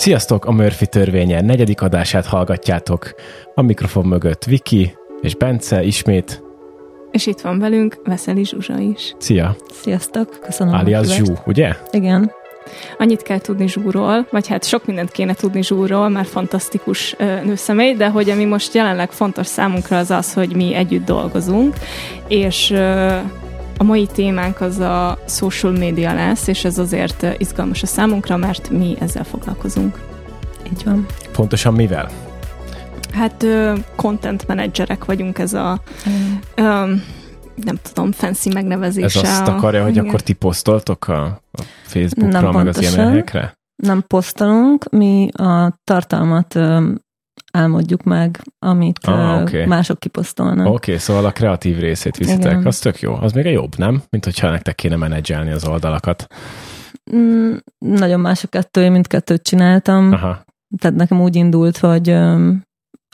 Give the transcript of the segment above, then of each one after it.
Sziasztok, a Murphy törvénye negyedik adását hallgatjátok. A mikrofon mögött Viki és Bence ismét. És itt van velünk Veszeli Zsuzsa is. Szia! Sziasztok, köszönöm Alias Zsú, ugye? Igen. Annyit kell tudni Zsúról, vagy hát sok mindent kéne tudni Zsúról, már fantasztikus nőszemély, de hogy ami most jelenleg fontos számunkra az az, hogy mi együtt dolgozunk, és a mai témánk az a social media lesz, és ez azért izgalmas a számunkra, mert mi ezzel foglalkozunk. Így van. Pontosan mivel? Hát content managerek vagyunk, ez a mm. um, nem tudom, fancy megnevezése. Ez azt akarja, hogy igen. akkor ti posztoltok a, a Facebookra, nem meg pontosan. az ilyen helyekre? Nem posztolunk, mi a tartalmat álmodjuk meg, amit ah, okay. mások kiposztolnak. Oké, okay, szóval a kreatív részét viszitek, Igen. az tök jó. Az még a jobb, nem? Mint hogyha nektek kéne menedzselni az oldalakat. Mm, nagyon más a kettő, én mindkettőt csináltam. Aha. Tehát nekem úgy indult, hogy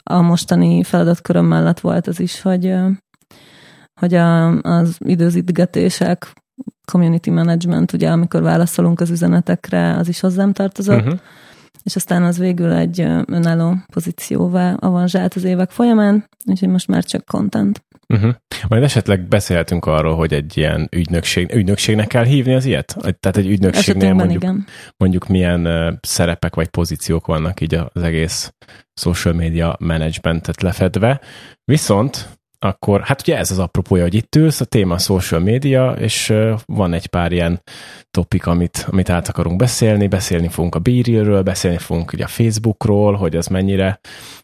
a mostani feladatköröm mellett volt az is, hogy, hogy a, az időzítgetések, community management, ugye amikor válaszolunk az üzenetekre, az is hozzám tartozott. Uh-huh és aztán az végül egy önálló pozícióvá avanzsált az évek folyamán, úgyhogy most már csak content. Uh-huh. Majd esetleg beszélhetünk arról, hogy egy ilyen ügynökség, ügynökségnek kell hívni az ilyet? Tehát egy ügynökségnél mondjuk, igen. mondjuk milyen szerepek vagy pozíciók vannak így az egész social media managementet lefedve. Viszont akkor hát ugye ez az apropója, hogy itt ülsz, a téma a social media, és van egy pár ilyen topik, amit, amit át akarunk beszélni, beszélni fogunk a Beerilről, beszélni fogunk ugye a Facebookról, hogy az mennyire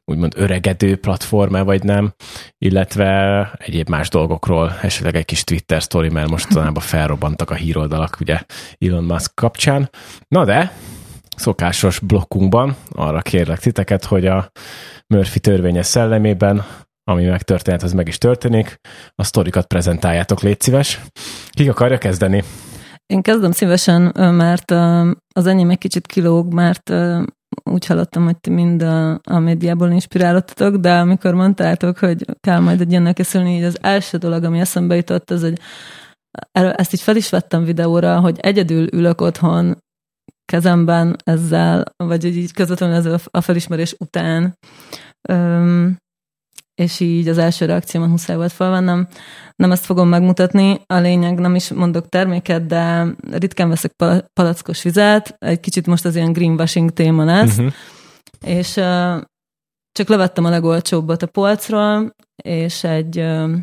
úgymond öregedő platforma vagy nem, illetve egyéb más dolgokról, esetleg egy kis Twitter story, mert mostanában felrobbantak a híroldalak ugye Elon Musk kapcsán. Na de, szokásos blokkunkban arra kérlek titeket, hogy a Murphy törvénye szellemében ami megtörtént, az meg is történik. A sztorikat prezentáljátok, légy szíves. Ki akarja kezdeni? Én kezdem szívesen, mert az enyém egy kicsit kilóg, mert úgy hallottam, hogy ti mind a, a médiából inspirálottatok, de amikor mondtátok, hogy kell majd egy ilyennek készülni, így az első dolog, ami eszembe jutott, az, hogy ezt így fel is vettem videóra, hogy egyedül ülök otthon kezemben ezzel, vagy így közvetlenül ezzel a felismerés után és így az első reakciómat muszáj volt felvennem. Nem ezt fogom megmutatni, a lényeg nem is mondok terméket, de ritkán veszek palackos vizet, egy kicsit most az ilyen greenwashing téma lesz, uh-huh. és uh, csak levettem a legolcsóbbat a polcról, és egy, uh,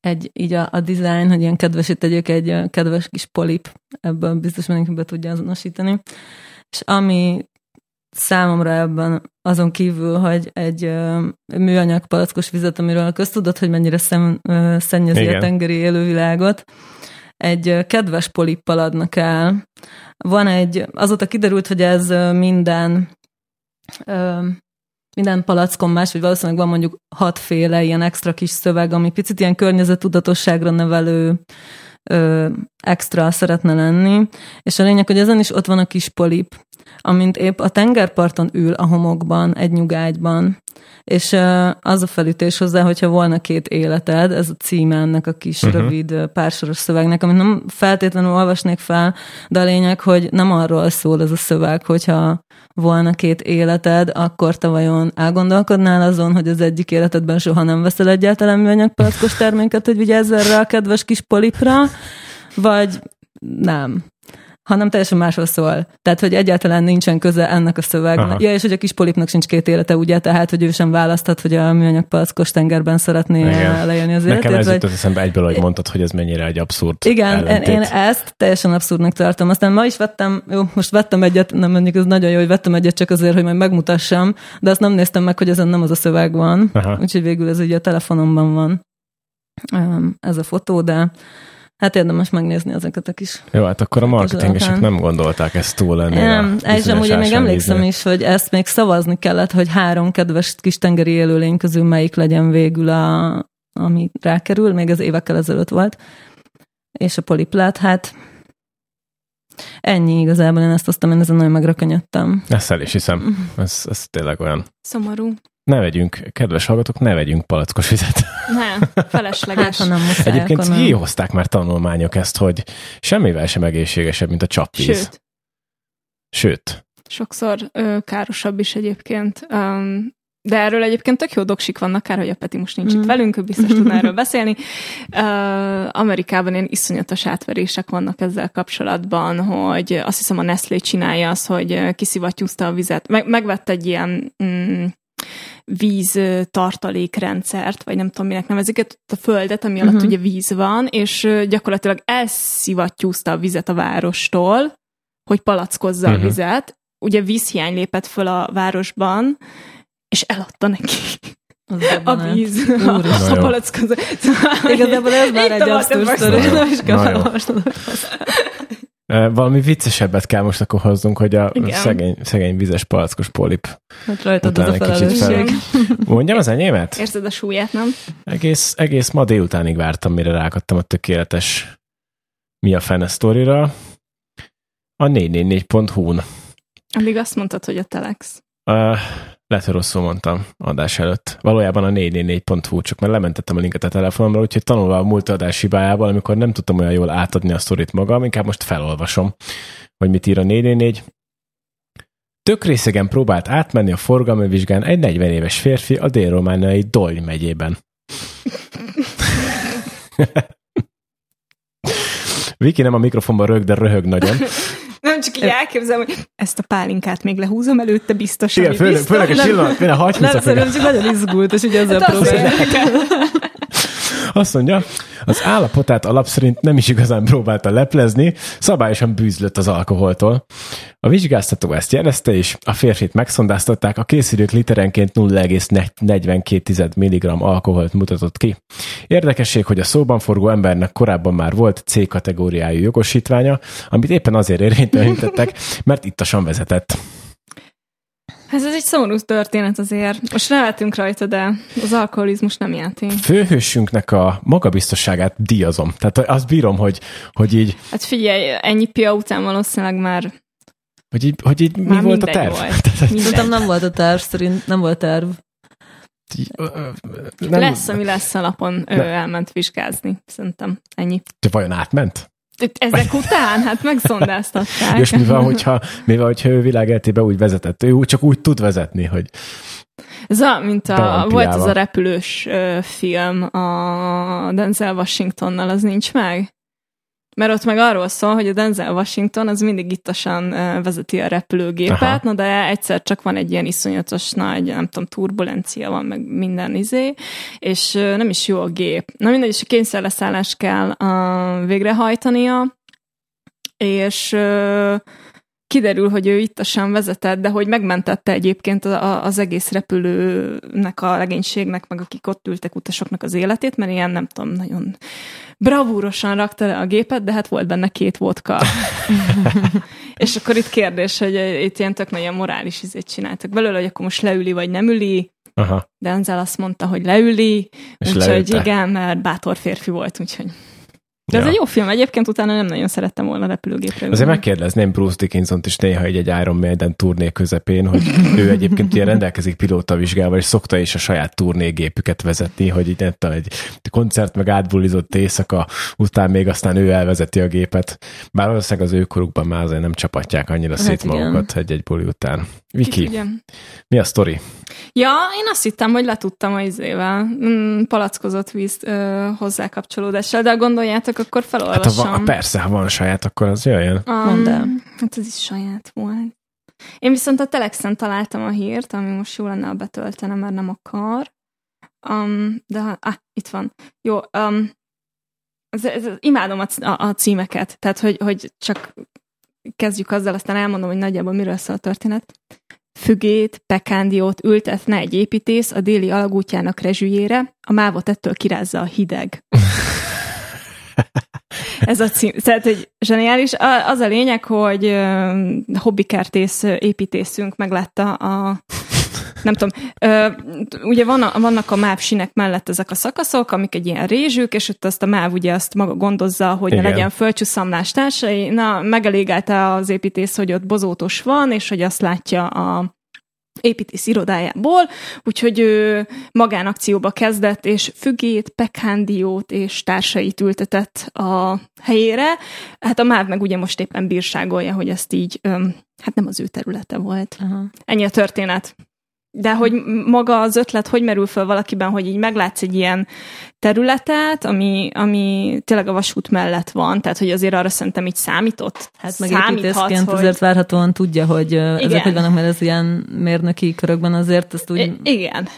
egy így a, a design, hogy ilyen kedvesít tegyük, egy uh, kedves kis polip, ebből biztos mindenki be tudja azonosítani. És ami számomra ebben azon kívül, hogy egy ö, műanyag palackos vizet, amiről köztudod, hogy mennyire szem, ö, szennyezi Igen. a tengeri élővilágot, egy ö, kedves polippal adnak el. Van egy, azóta kiderült, hogy ez minden ö, minden palackon más, vagy valószínűleg van mondjuk hatféle ilyen extra kis szöveg, ami picit ilyen környezetudatosságra nevelő ö, extra szeretne lenni, és a lényeg, hogy ezen is ott van a kis polip, amint épp a tengerparton ül a homokban, egy nyugágyban, és az a felütés hozzá, hogyha volna két életed, ez a címe ennek a kis uh-huh. rövid pársoros szövegnek, amit nem feltétlenül olvasnék fel, de a lényeg, hogy nem arról szól ez a szöveg, hogyha volna két életed, akkor te vajon elgondolkodnál azon, hogy az egyik életedben soha nem veszel egyáltalán műanyag palackos terméket, hogy vigyázz erre a kedves kis polipra, vagy nem hanem teljesen másról szól. Tehát, hogy egyáltalán nincsen köze ennek a szövegnek. Ja, és hogy a kis polipnak sincs két élete, ugye, tehát, hogy ő sem választhat, hogy a műanyag palackos tengerben szeretné Igen. leélni az életét. Nekem ez jutott eszembe egyből, hogy mondtad, hogy ez mennyire egy abszurd Igen, ellentét. én ezt teljesen abszurdnak tartom. Aztán ma is vettem, jó, most vettem egyet, nem mondjuk ez nagyon jó, hogy vettem egyet csak azért, hogy majd megmutassam, de azt nem néztem meg, hogy ezen nem az a szöveg van. Aha. Úgyhogy végül ez ugye a telefonomban van ez a fotó, de Hát érdemes megnézni ezeket a kis... Jó, hát akkor a marketingesek nem gondolták ezt túl lenni. Nem, és amúgy még emlékszem is, hogy ezt még szavazni kellett, hogy három kedves kis tengeri élőlény közül melyik legyen végül, a, ami rákerül, még az évekkel ezelőtt volt. És a poliplát, hát ennyi igazából, én ezt aztán én ezen nagyon megrakanyodtam. Ezt el is hiszem. Ez, ez tényleg olyan. Szomorú ne vegyünk, kedves hallgatók, ne vegyünk palackos vizet. Nem, felesleges. Hát, nem muszáj, Egyébként kihozták már tanulmányok ezt, hogy semmivel sem egészségesebb, mint a csapvíz. Sőt. Sőt. Sokszor ö, károsabb is egyébként. Um, de erről egyébként tök jó doksik vannak, kár, hogy a Peti most nincs mm. itt velünk, ő biztos tudna erről beszélni. Uh, Amerikában ilyen iszonyatos átverések vannak ezzel kapcsolatban, hogy azt hiszem a Nestlé csinálja az, hogy kiszivattyúzta a vizet. Meg, megvett egy ilyen mm, víz tartalékrendszert, vagy nem tudom, minek nevezik, a földet, ami alatt uh-huh. ugye víz van, és gyakorlatilag elszivattyúzta a vizet a várostól, hogy palackozza uh-huh. a mhm. vizet. Ugye vízhiány lépett föl a városban, és eladta neki. A víz, a, a palackozó. Szóval, Igazából ez már egy nem is kell valami viccesebbet kell most akkor hozzunk, hogy a szegény, szegény vizes palackos polip hát rajtad az a felelősség. Mondjam az enyémet? Érzed a súlyát, nem? Egész, egész ma délutánig vártam, mire rákattam a tökéletes mi a fene sztorira. A 444.hu-n. Addig azt mondtad, hogy a Telex. Uh, lehet, hogy rosszul mondtam adás előtt. Valójában a 444.hu, csak mert lementettem a linket a telefonomra, úgyhogy tanulva a múlt adás hibájával, amikor nem tudtam olyan jól átadni a sztorit magam, inkább most felolvasom, hogy mit ír a 444. Tök részegen próbált átmenni a forgalmi vizsgán egy 40 éves férfi a dél-romániai Dolj megyében. Viki nem a mikrofonban rög, de röhög nagyon. Nem csak így elképzelem, hogy ezt a pálinkát még lehúzom előtte biztos, Igen, főleg, biztos. főleg a csillag, a Nem, szerintem csak nagyon izgult, és ugye ezzel hát próbálják. Azt mondja, az állapotát alap szerint nem is igazán próbálta leplezni, szabályosan bűzlött az alkoholtól. A vizsgáztató ezt jelezte, és a férfit megszondáztatták, a készülők literenként 0,42 mg alkoholt mutatott ki. Érdekesség, hogy a szóban forgó embernek korábban már volt C kategóriájú jogosítványa, amit éppen azért érvénytelenítettek, mert ittasan vezetett. Ez, ez egy szomorú történet azért. Most nevetünk rajta, de az alkoholizmus nem játék. Főhősünknek a magabiztosságát díjazom. Tehát azt bírom, hogy, hogy így... Hát figyelj, ennyi pia után valószínűleg már hogy így, hogy így mi volt a terv? Volt. Szerintem nem volt a terv, szerint nem volt terv. Nem, lesz, ami lesz a napon, ő elment vizsgázni, szerintem. Ennyi. Te vajon átment? Ezek után? Hát megszondáztatták. És mi van, hogyha, mi van, hogyha ő világeltébe úgy vezetett? Ő csak úgy tud vezetni, hogy ez a, mint a, volt az a repülős ö, film a Denzel Washingtonnal, az nincs meg? Mert ott meg arról szól, hogy a Denzel Washington az mindig ittasan vezeti a repülőgépet, Aha. na de egyszer csak van egy ilyen iszonyatos nagy, nem tudom, turbulencia van, meg minden izé, és nem is jó a gép. Na mindegy, és a kényszerleszállást kell uh, végrehajtania, és uh, kiderül, hogy ő ittasan vezetett, de hogy megmentette egyébként az egész repülőnek, a legénységnek, meg akik ott ültek utasoknak az életét, mert ilyen nem tudom, nagyon bravúrosan rakta le a gépet, de hát volt benne két vodka. és akkor itt kérdés, hogy itt ilyen tök nagyon morális izét csináltak belőle, hogy akkor most leüli, vagy nem üli. Aha. Denzel azt mondta, hogy leüli, úgyhogy igen, mert bátor férfi volt, úgyhogy... De ja. ez egy jó film, egyébként utána nem nagyon szerettem volna repülőgépre. Azért megkérdezném Bruce Dickinson-t is néha egy, egy Iron Maiden turné közepén, hogy ő egyébként ilyen rendelkezik pilóta vizsgával, és szokta is a saját turnégépüket vezetni, hogy itt egy koncert meg átbulizott éjszaka, után még aztán ő elvezeti a gépet. Bár valószínűleg az őkorukban már azért nem csapatják annyira hát szét igen. magukat egy-egy buli után. Viki, mi a sztori? Ja, én azt hittem, hogy letudtam a izével, mm, palackozott víz ö, hozzá kapcsolódással, de gondoljátok, akkor felolvasom. Hát ha, persze, ha van saját, akkor az jöjjön. Um, Mondd el. Hát ez is saját volt. Én viszont a Telexen találtam a hírt, ami most jó lenne, betöltene, mert nem akar. Um, de, ah, itt van. Jó, um, ez, ez, imádom a, a, a címeket, tehát hogy, hogy csak kezdjük azzal, aztán elmondom, hogy nagyjából miről szól a történet. Fügét, pekándiót ültetne egy építész a déli alagútjának rezsüjére, a mávot ettől kirázza a hideg. Ez a cím. Tehát, hogy zseniális. Az a lényeg, hogy hobbikertész építészünk meglátta a nem tudom, ö, ugye van a, vannak a MÁV sinek mellett ezek a szakaszok, amik egy ilyen rézsük, és ott azt a MÁV ugye azt maga gondozza, hogy Igen. ne legyen földcsúszamlás társai. Na, megelégelte az építész, hogy ott bozótos van, és hogy azt látja a építész irodájából, úgyhogy ő magánakcióba kezdett, és fügét, pekándiót és társait ültetett a helyére. Hát a MÁV meg ugye most éppen bírságolja, hogy ezt így, hát nem az ő területe volt. Aha. Ennyi a történet. De hogy maga az ötlet hogy merül föl valakiben, hogy így meglátsz egy ilyen területet, ami, ami tényleg a vasút mellett van, tehát hogy azért arra szerintem így számított. Hát meg építészként hogy... azért várhatóan tudja, hogy igen. ezek hogy vannak, mert ez ilyen mérnöki körökben azért ezt úgy... I- igen.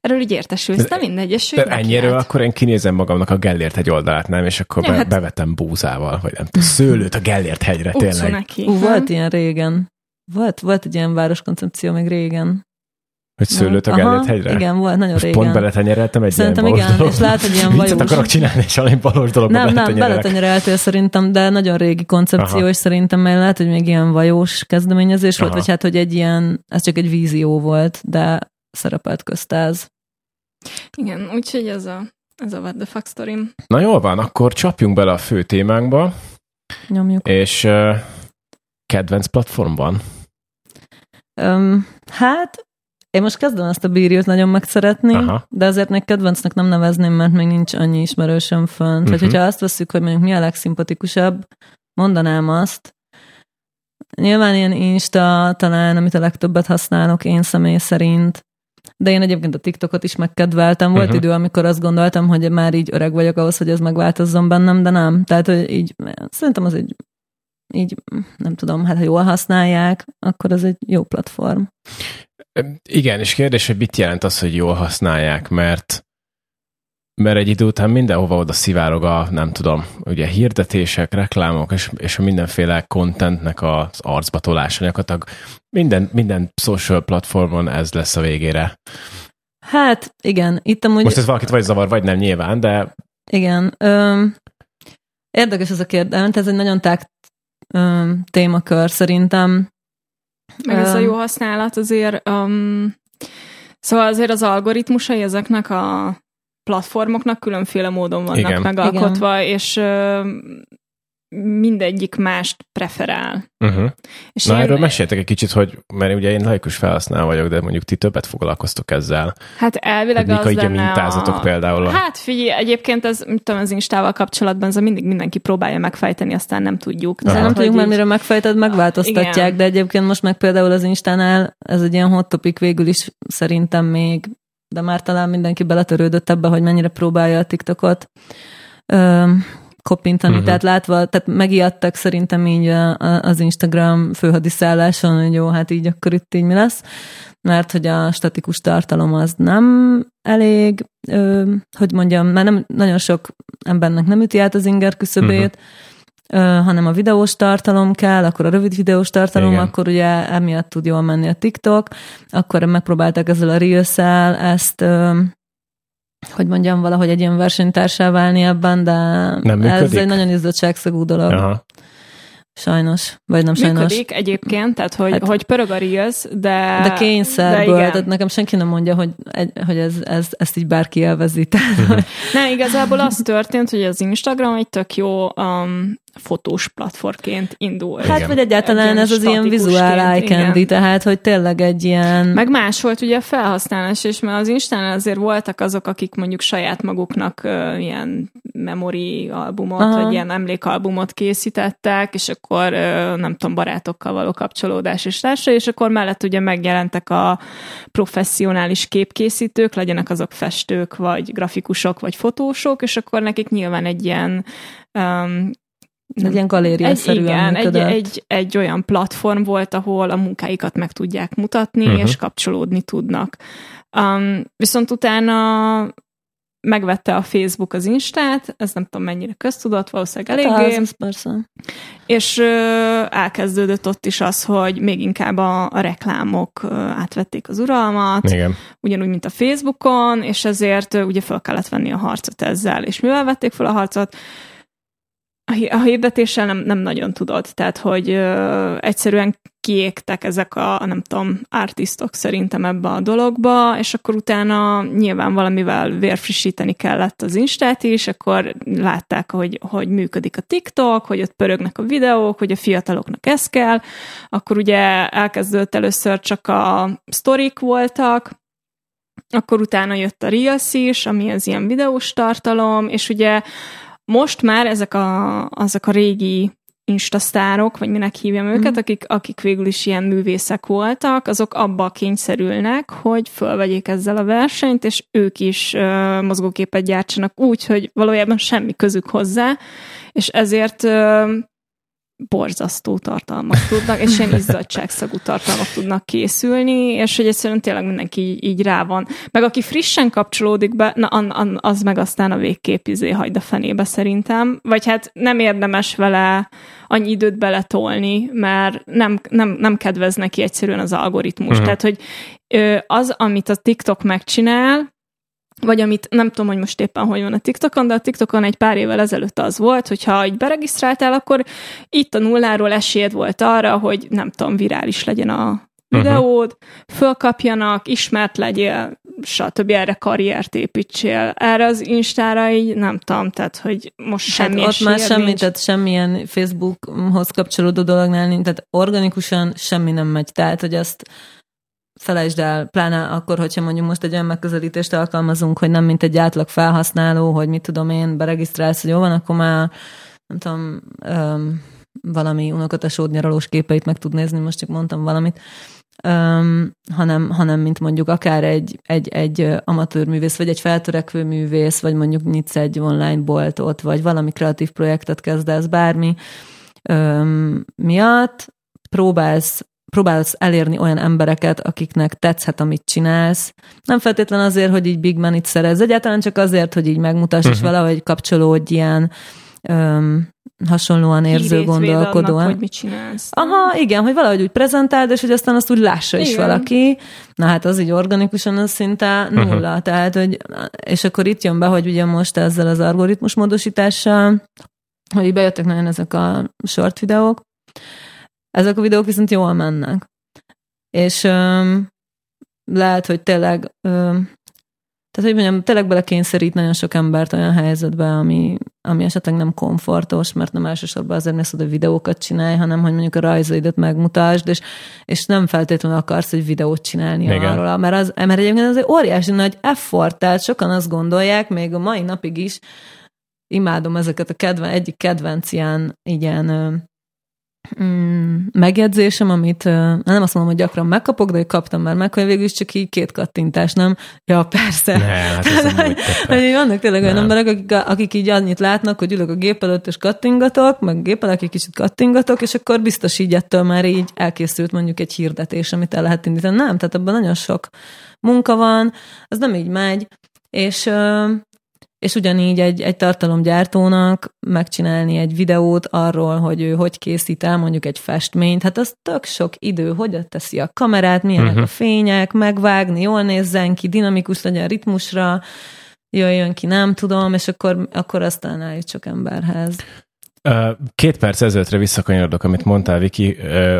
Erről így értesülsz, de mindegy, és De ennyiről akkor én kinézem magamnak a Gellért egy oldalát, nem? És akkor ja, be, hát... bevetem búzával, vagy nem tudom, szőlőt a Gellért hegyre, tényleg. Neki. Ú, volt ilyen régen. Volt, volt egy ilyen városkoncepció még régen. Hogy szőlőt a Gellért hegyre? Igen, volt, nagyon Most régen. pont beletenyereltem egy Szerintem ilyen igen, dolog. és látod, hogy ilyen vajós. akarok csinálni, és valami balos dologba Nem, nem, beletenyereltél szerintem, de nagyon régi koncepció, Aha. és szerintem mert lehet, hogy még ilyen vajós kezdeményezés Aha. volt, vagy hát, hogy egy ilyen, ez csak egy vízió volt, de szerepelt köztáz. Igen, úgyhogy ez a, ez a what the fuck story. Na jól van, akkor csapjunk bele a fő témánkba. Nyomjuk. És uh, kedvenc platform van? Um, hát én most kezdem ezt a bírjót nagyon megszeretni, Aha. de azért még kedvencnek nem nevezném, mert még nincs annyi ismerősöm fönt. Uh-huh. Mhm. hogyha azt veszük, hogy mondjuk mi a legszimpatikusabb, mondanám azt. Nyilván ilyen Insta talán, amit a legtöbbet használok én személy szerint, de én egyébként a TikTokot is megkedveltem. Volt uh-huh. idő, amikor azt gondoltam, hogy már így öreg vagyok ahhoz, hogy ez megváltozzon bennem, de nem. Tehát, hogy így szerintem az egy így nem tudom, hát ha jól használják, akkor az egy jó platform. Igen, és kérdés, hogy mit jelent az, hogy jól használják, mert mert egy idő után mindenhova oda szivárog a, nem tudom, ugye hirdetések, reklámok, és, és a mindenféle contentnek az arcba tolása, gyakorlatilag minden, minden social platformon ez lesz a végére. Hát, igen, itt amúgy... Most ez valakit vagy zavar, vagy nem nyilván, de... Igen. Öm, érdekes ez a kérdés, ez egy nagyon tág öm, témakör szerintem. Meg ez a jó használat azért, um, szóval azért az algoritmusai ezeknek a platformoknak különféle módon vannak Igen. megalkotva, Igen. és mindegyik mást preferál. Uh-huh. És Na én... erről meséltek egy kicsit, hogy, mert ugye én laikus felhasználó vagyok, de mondjuk ti többet foglalkoztok ezzel. Hát elvileg hogy az mik a mintázatok a... például. Hát figyelj, egyébként ez, mit tudom, az Instával kapcsolatban ez mindig mindenki próbálja megfejteni, aztán nem tudjuk. Aha. nem tudjuk, mert mire megfejted, megváltoztatják, Igen. de egyébként most meg például az Instánál ez egy ilyen hot topic végül is szerintem még, de már talán mindenki beletörődött ebbe, hogy mennyire próbálja a TikTokot kopintani, uh-huh. tehát látva, tehát megijedtek szerintem így a, a, az Instagram főhadiszálláson, hogy jó, hát így akkor itt így mi lesz, mert hogy a statikus tartalom az nem elég, ö, hogy mondjam, mert nem, nagyon sok embernek nem üti át az inger küszöbét, uh-huh. hanem a videós tartalom kell, akkor a rövid videós tartalom, Igen. akkor ugye emiatt tud jól menni a TikTok, akkor megpróbálták ezzel a reels ezt ö, hogy mondjam, valahogy egy ilyen versenytársá válni ebben, de nem ez egy nagyon izzottságszagú dolog. Aha. Sajnos, vagy nem sajnos. Működik egyébként, tehát hogy, hát, hogy pörög a Reels, de... De kényszerből, de tehát nekem senki nem mondja, hogy, egy, hogy ez, ez, ezt így bárki élvezi. Tehát, uh-huh. Nem, igazából az történt, hogy az Instagram egy tök jó um, fotós platformként indul. Hát, igen. vagy egyáltalán ez az ilyen vizuál eye candy, tehát, hogy tényleg egy ilyen... Meg más volt ugye a felhasználás, és mert az Instán azért voltak azok, akik mondjuk saját maguknak uh, ilyen memory albumot, Aha. vagy ilyen emlékalbumot készítettek, és akkor uh, nem tudom, barátokkal való kapcsolódás és társa, és akkor mellett ugye megjelentek a professzionális képkészítők, legyenek azok festők, vagy grafikusok, vagy fotósok, és akkor nekik nyilván egy ilyen um, egy ilyen galériaszerűen egy, igen, egy, egy, egy olyan platform volt, ahol a munkáikat meg tudják mutatni, uh-huh. és kapcsolódni tudnak. Um, viszont utána megvette a Facebook az Instát, ez nem tudom mennyire köztudott, valószínűleg hát eléggé. Hát, persze. És ö, elkezdődött ott is az, hogy még inkább a, a reklámok ö, átvették az uralmat, Igen. ugyanúgy, mint a Facebookon, és ezért ö, ugye fel kellett venni a harcot ezzel. És mivel vették fel a harcot? A hirdetéssel nem, nem nagyon tudod, tehát hogy ö, egyszerűen kiégtek ezek a, nem tudom, artistok szerintem ebbe a dologba, és akkor utána nyilván valamivel vérfrissíteni kellett az Instát is, akkor látták, hogy, hogy működik a TikTok, hogy ott pörögnek a videók, hogy a fiataloknak ez kell, akkor ugye elkezdődött először csak a sztorik voltak, akkor utána jött a Reels is, ami az ilyen videós tartalom, és ugye most már ezek a, azok a régi instasztárok, vagy minek hívjam őket, mm. akik, akik végül is ilyen művészek voltak, azok abba kényszerülnek, hogy fölvegyék ezzel a versenyt, és ők is uh, mozgóképet gyártsanak úgy, hogy valójában semmi közük hozzá, és ezért uh, borzasztó tartalmak tudnak, és ilyen izzadságszagú tartalmak tudnak készülni, és hogy egyszerűen tényleg mindenki így, így rá van. Meg aki frissen kapcsolódik be, na, az meg aztán a végkép izé hagyd a fenébe szerintem, vagy hát nem érdemes vele annyi időt beletolni, mert nem, nem, nem kedvez neki egyszerűen az algoritmus. Uh-huh. Tehát, hogy az, amit a TikTok megcsinál, vagy amit nem tudom, hogy most éppen hogy van a TikTokon, de a TikTokon egy pár évvel ezelőtt az volt, hogyha így beregisztráltál, akkor itt a nulláról esélyed volt arra, hogy nem tudom, virális legyen a videód, uh-huh. fölkapjanak, ismert legyél, stb. erre karriert építsél. Erre az Instára így nem tudom, tehát, hogy most hát semmi ott már semmi, nincs. tehát semmilyen Facebookhoz kapcsolódó dolognál nincs, tehát organikusan semmi nem megy. Tehát, hogy azt felejtsd el, pláne akkor, hogyha mondjuk most egy olyan megközelítést alkalmazunk, hogy nem mint egy átlag felhasználó, hogy mit tudom én, beregisztrálsz, hogy jó van, akkor már nem tudom, um, valami unokatesód nyaralós képeit meg tud nézni, most csak mondtam valamit, um, hanem, hanem mint mondjuk akár egy, egy, egy amatőr művész, vagy egy feltörekvő művész, vagy mondjuk nyitsz egy online boltot, vagy valami kreatív projektet kezdesz, bármi um, miatt, próbálsz próbálsz elérni olyan embereket, akiknek tetszhet, amit csinálsz. Nem feltétlen azért, hogy így big money-t szerez, egyáltalán csak azért, hogy így megmutass, uh-huh. és mhm. valahogy kapcsolódj ilyen öm, hasonlóan érző, Hírét gondolkodóan. Annak, hogy mit csinálsz. Aha, igen, hogy valahogy úgy prezentáld, és hogy aztán azt úgy lássa igen. is valaki. Na hát az így organikusan az szinte nulla. Uh-huh. Tehát, hogy, és akkor itt jön be, hogy ugye most ezzel az algoritmus módosítással, hogy bejöttek nagyon ezek a short videók, ezek a videók viszont jól mennek. És öm, lehet, hogy tényleg öm, tehát, hogy mondjam, tényleg belekényszerít nagyon sok embert olyan helyzetbe, ami, ami esetleg nem komfortos, mert nem elsősorban azért mész oda videókat csinálj, hanem hogy mondjuk a rajzaidat megmutasd, és, és nem feltétlenül akarsz egy videót csinálni Igen. arról, mert, az, mert egyébként ez egy óriási nagy effort, tehát sokan azt gondolják, még a mai napig is, imádom ezeket a kedven, egyik kedvenc ilyen, ilyen mm, megjegyzésem, amit nem azt mondom, hogy gyakran megkapok, de kaptam már meg, hogy végül is csak így két kattintás, nem? Ja, persze. Ne, hát ez hogy vannak tényleg olyan emberek, akik, akik így annyit látnak, hogy ülök a gép előtt és kattingatok, meg gép előtt egy kicsit kattingatok, és akkor biztos így ettől már így elkészült mondjuk egy hirdetés, amit el lehet indítani. Nem, tehát abban nagyon sok munka van, az nem így megy, és és ugyanígy egy, egy tartalomgyártónak megcsinálni egy videót arról, hogy ő hogy készít el mondjuk egy festményt, hát az tök sok idő, hogy teszi a kamerát, milyenek uh-huh. a fények, megvágni, jól nézzen ki, dinamikus legyen ritmusra, jöjjön ki, nem tudom, és akkor, akkor aztán eljutsok emberhez. Két perc ezelőttre visszakanyarodok, amit mondtál, Viki,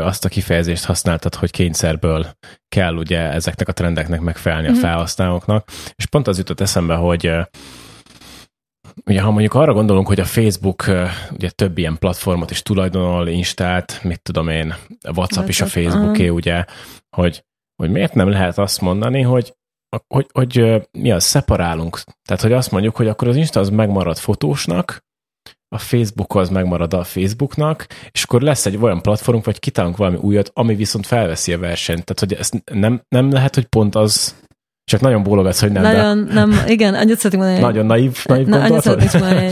azt a kifejezést használtad, hogy kényszerből kell ugye ezeknek a trendeknek megfelelni a mhm. felhasználóknak, és pont az jutott eszembe, hogy Ugye, ha mondjuk arra gondolunk, hogy a Facebook ugye több ilyen platformot is tulajdonol, Instát, mit tudom én, WhatsApp is a Facebooké, ugye, hogy, hogy miért nem lehet azt mondani, hogy hogy, hogy mi az, szeparálunk. Tehát, hogy azt mondjuk, hogy akkor az Insta az megmarad fotósnak, a Facebook az megmarad a Facebooknak, és akkor lesz egy olyan platformunk, vagy kitálunk valami újat, ami viszont felveszi a versenyt. Tehát, hogy ezt nem, nem lehet, hogy pont az csak nagyon bólogatsz, hogy nem. Nagyon, de... nem, igen, annyit szeretnék mondani. Nagyon naív, naív na, Annyit szeretnék mondani,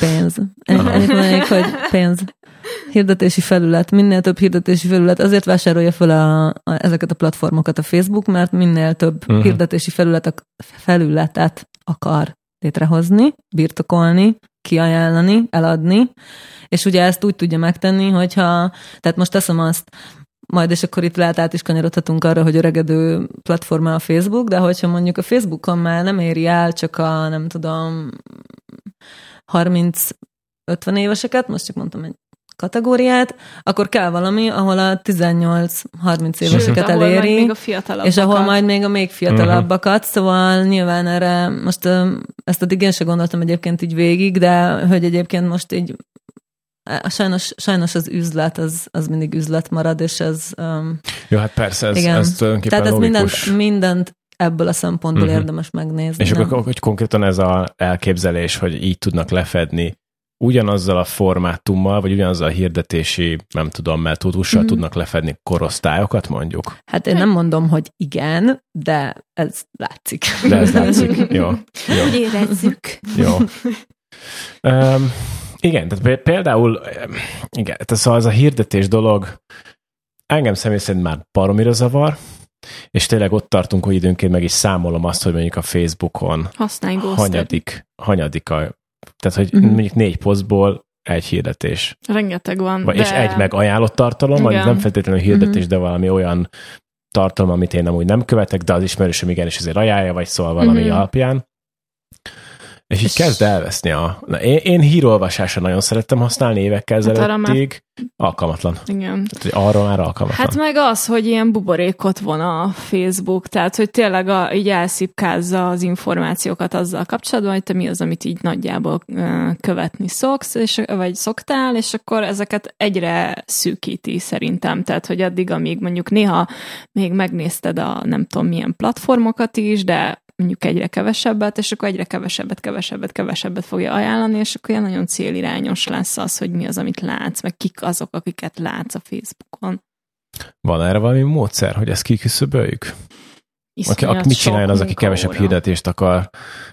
pénz. Annyit mondani, hogy pénz. Hirdetési felület, minél több hirdetési felület, azért vásárolja fel a, a, ezeket a platformokat a Facebook, mert minél több uh-huh. hirdetési felület, felületet akar létrehozni, birtokolni, kiajánlani, eladni, és ugye ezt úgy tudja megtenni, hogyha, tehát most teszem azt, majd és akkor itt lehet át is kanyarodhatunk arra, hogy öregedő platforma a Facebook, de hogyha mondjuk a Facebookon már nem éri el csak a, nem tudom, 30 50 éveseket, most csak mondtam egy kategóriát, akkor kell valami, ahol a 18-30 éveseket Sőt, eléri, még a és ahol majd még a még fiatalabbakat, uh-huh. szóval nyilván erre most ezt addig én sem gondoltam egyébként így végig, de hogy egyébként most így sajnos, sajnos az üzlet, az, az mindig üzlet marad, és ez... Um, Jó, hát persze, ez, igen. ez tulajdonképpen Tehát ez mindent, mindent ebből a szempontból uh-huh. érdemes megnézni. És nem? akkor hogy konkrétan ez az elképzelés, hogy így tudnak lefedni ugyanazzal a formátummal, vagy ugyanazzal a hirdetési, nem tudom, metódussal mm-hmm. tudnak lefedni korosztályokat, mondjuk? Hát én nem mondom, hogy igen, de ez látszik. De ez látszik. Jó. jó. Úgy érezzük. Jó. Um, igen, tehát például, igen, tehát szóval ez a hirdetés dolog engem személy szerint már baromira zavar, és tényleg ott tartunk, hogy időnként meg is számolom azt, hogy mondjuk a Facebookon hanyadik, hanyadik a tehát, hogy uh-huh. mondjuk négy posztból egy hirdetés. Rengeteg van. Vagy, de... És egy meg ajánlott tartalom, vagy nem feltétlenül hirdetés, uh-huh. de valami olyan tartalom, amit én amúgy nem követek, de az ismerősöm igenis ezért ajánlja, vagy szól valami uh-huh. alapján. És így kezd elveszni a... Na, én, én hírolvasásra nagyon szerettem használni évekkel ezelőttig. Hát alkalmatlan. Igen. Tehát, arról már alkalmatlan. Hát meg az, hogy ilyen buborékot von a Facebook, tehát hogy tényleg a, így elszipkázza az információkat azzal kapcsolatban, hogy te mi az, amit így nagyjából követni szoksz, és, vagy szoktál, és akkor ezeket egyre szűkíti szerintem. Tehát, hogy addig, amíg mondjuk néha még megnézted a nem tudom milyen platformokat is, de mondjuk egyre kevesebbet, és akkor egyre kevesebbet, kevesebbet, kevesebbet fogja ajánlani, és akkor ilyen nagyon célirányos lesz az, hogy mi az, amit látsz, meg kik azok, akiket látsz a Facebookon. Van erre valami módszer, hogy ezt kiküszöböljük? Aki, aki mit csináljon az, aki kevesebb óra. hirdetést akar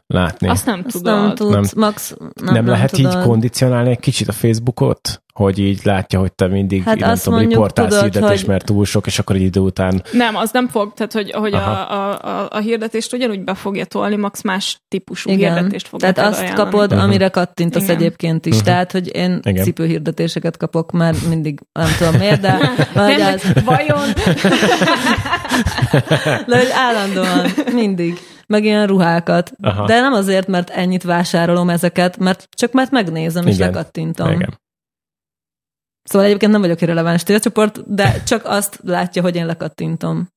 látni? Azt nem tudom. Nem, tud, nem, max, nem, nem, nem lehet tudod. így kondicionálni egy kicsit a Facebookot? Hogy így látja, hogy te mindig hát nem tudom, mondjuk, riportálsz tudod, hirdetés, hogy... mert túl sok, és akkor egy idő után... Nem, az nem fog, tehát hogy, hogy a, a, a, a hirdetést ugyanúgy be fogja tolni, max más típusú Igen. hirdetést fog Tehát azt ajánlani. kapod, uh-huh. amire kattintasz Igen. egyébként is. Uh-huh. Tehát, hogy én Igen. cipőhirdetéseket kapok már mindig, nem tudom miért, de... nem, az... vajon? de hogy állandóan, mindig meg ilyen ruhákat. Aha. De nem azért, mert ennyit vásárolom ezeket, mert csak mert megnézem, Igen. és lekattintom. Igen. Szóval egyébként nem vagyok irreleváns célcsoport, de csak azt látja, hogy én lekattintom.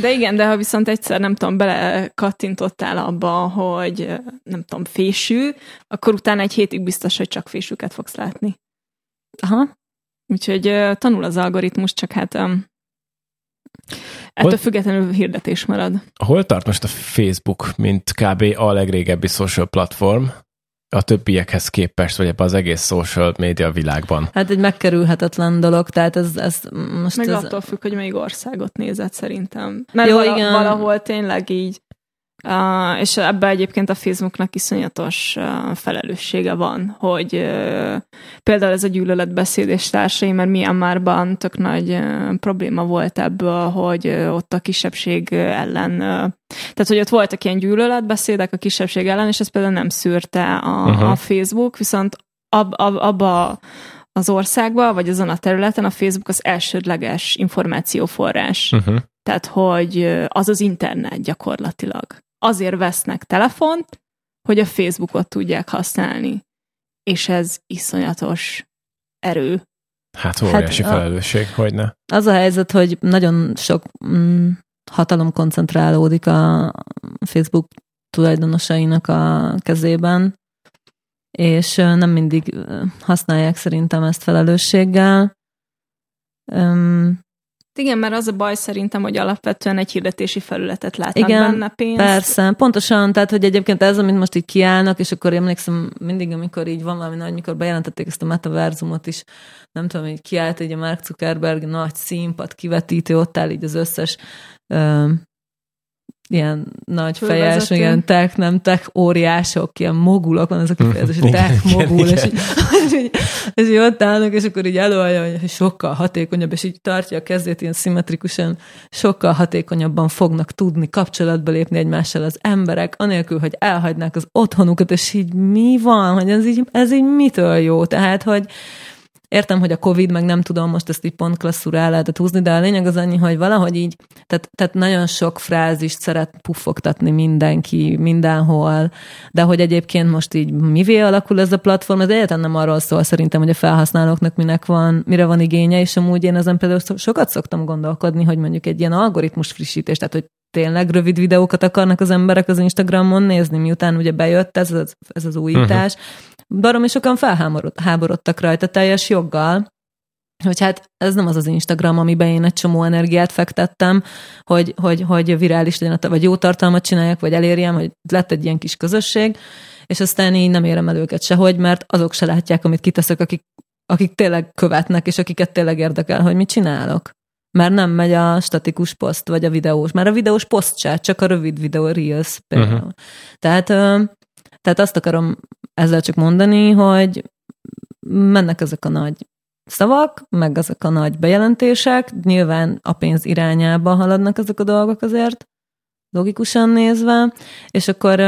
De igen, de ha viszont egyszer, nem tudom, bele kattintottál abba, hogy nem tudom, fésű, akkor utána egy hétig biztos, hogy csak fésűket fogsz látni. Aha. Úgyhogy tanul az algoritmus, csak hát um, ettől Hol, függetlenül hirdetés marad. Hol tart most a Facebook, mint kb. a legrégebbi social platform? A többiekhez képest, vagy ebben az egész social média világban? Hát egy megkerülhetetlen dolog, tehát ez, ez most... Meg ez... attól függ, hogy melyik országot nézett szerintem. Mert Jó, vala, igen. valahol tényleg így Uh, és ebben egyébként a Facebooknak iszonyatos uh, felelőssége van, hogy uh, például ez a gyűlöletbeszéd és társai, mert Myanmarban tök nagy uh, probléma volt ebből, hogy uh, ott a kisebbség ellen, uh, tehát hogy ott voltak ilyen gyűlöletbeszédek a kisebbség ellen, és ez például nem szűrte a, uh-huh. a Facebook, viszont ab, ab, abba az országba, vagy azon a területen a Facebook az elsődleges információforrás. Uh-huh. Tehát, hogy az az internet gyakorlatilag azért vesznek telefont, hogy a Facebookot tudják használni. És ez iszonyatos erő. Hát óriási hát, felelősség, hogy ne. Az a helyzet, hogy nagyon sok mm, hatalom koncentrálódik a Facebook tulajdonosainak a kezében, és nem mindig használják szerintem ezt felelősséggel. Igen, mert az a baj szerintem, hogy alapvetően egy hirdetési felületet látnak Igen, benne pénzt. persze, pontosan, tehát hogy egyébként ez, amit most így kiállnak, és akkor emlékszem mindig, amikor így van valami nagy, amikor bejelentették ezt a metaverzumot is, nem tudom, hogy kiállt egy a Mark Zuckerberg nagy színpad kivetítő, ott áll így az összes ilyen nagy fejes, ilyen tech, nem tech óriások, ilyen mogulok, van ez a kifejezés, hogy tech mogul, és, így, és, így, és így ott állnak, és akkor így előadja, hogy sokkal hatékonyabb, és így tartja a kezét ilyen szimmetrikusan, sokkal hatékonyabban fognak tudni kapcsolatba lépni egymással az emberek, anélkül, hogy elhagynák az otthonukat, és így mi van, hogy ez így, ez így mitől jó? Tehát, hogy értem, hogy a Covid, meg nem tudom, most ezt így pont klasszúra el lehetett húzni, de a lényeg az annyi, hogy valahogy így, tehát, tehát nagyon sok frázist szeret puffogtatni mindenki, mindenhol, de hogy egyébként most így mivé alakul ez a platform, ez egyáltalán nem arról szól szerintem, hogy a felhasználóknak minek van, mire van igénye, és amúgy én ezen például sokat szoktam gondolkodni, hogy mondjuk egy ilyen algoritmus frissítés, tehát hogy tényleg rövid videókat akarnak az emberek az Instagramon nézni, miután ugye bejött ez az, ez az újítás. Uh-huh. Baromi sokan felháborodtak rajta teljes joggal, hogy hát ez nem az az Instagram, amiben én egy csomó energiát fektettem, hogy, hogy, hogy virális legyen, vagy jó tartalmat csináljak, vagy elérjem, hogy lett egy ilyen kis közösség, és aztán így nem érem el őket sehogy, mert azok se látják, amit kiteszek, akik, akik tényleg követnek, és akiket tényleg érdekel, hogy mit csinálok mert nem megy a statikus poszt, vagy a videós. Már a videós poszt se, csak a rövid videó Reels például. Uh-huh. Tehát, tehát azt akarom ezzel csak mondani, hogy mennek ezek a nagy szavak, meg ezek a nagy bejelentések, nyilván a pénz irányába haladnak ezek a dolgok azért, logikusan nézve, és akkor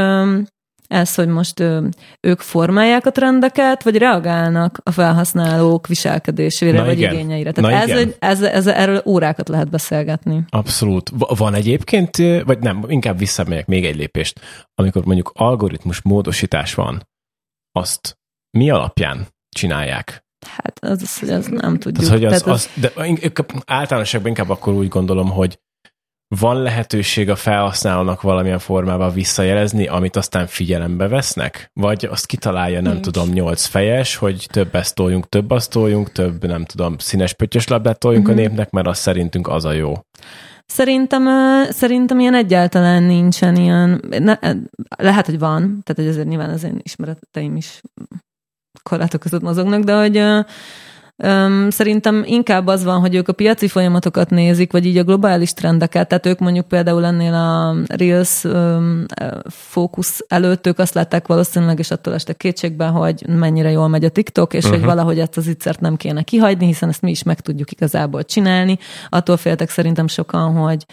ez, hogy most ö, ők formálják a trendeket, vagy reagálnak a felhasználók viselkedésére, Na vagy igen. igényeire. Tehát Na ez, igen. Egy, ez, ez, erről órákat lehet beszélgetni. Abszolút. Van egyébként, vagy nem, inkább visszamegyek még egy lépést. Amikor mondjuk algoritmus módosítás van, azt mi alapján csinálják? Hát az, az, az nem tudjuk. Tehát, hogy az, Tehát az, az, de általánosságban inkább akkor úgy gondolom, hogy van lehetőség a felhasználónak valamilyen formában visszajelezni, amit aztán figyelembe vesznek? Vagy azt kitalálja, nem Nincs. tudom, nyolc fejes, hogy több ezt toljunk, több azt toljunk, több, nem tudom, színes pöttyös labdát toljunk uh-huh. a mhm. népnek, mert az szerintünk az a jó. Szerintem, szerintem ilyen egyáltalán nincsen ilyen, ne, lehet, hogy van, tehát hogy azért nyilván az én ismereteim is korlátok között mozognak, de hogy Öm, szerintem inkább az van, hogy ők a piaci folyamatokat nézik, vagy így a globális trendeket, tehát ők mondjuk például ennél a Reels öm, fókusz előtt, ők azt látták valószínűleg, és attól este kétségbe, hogy mennyire jól megy a TikTok, és uh-huh. hogy valahogy ezt az ittszert nem kéne kihagyni, hiszen ezt mi is meg tudjuk igazából csinálni. Attól féltek szerintem sokan, hogy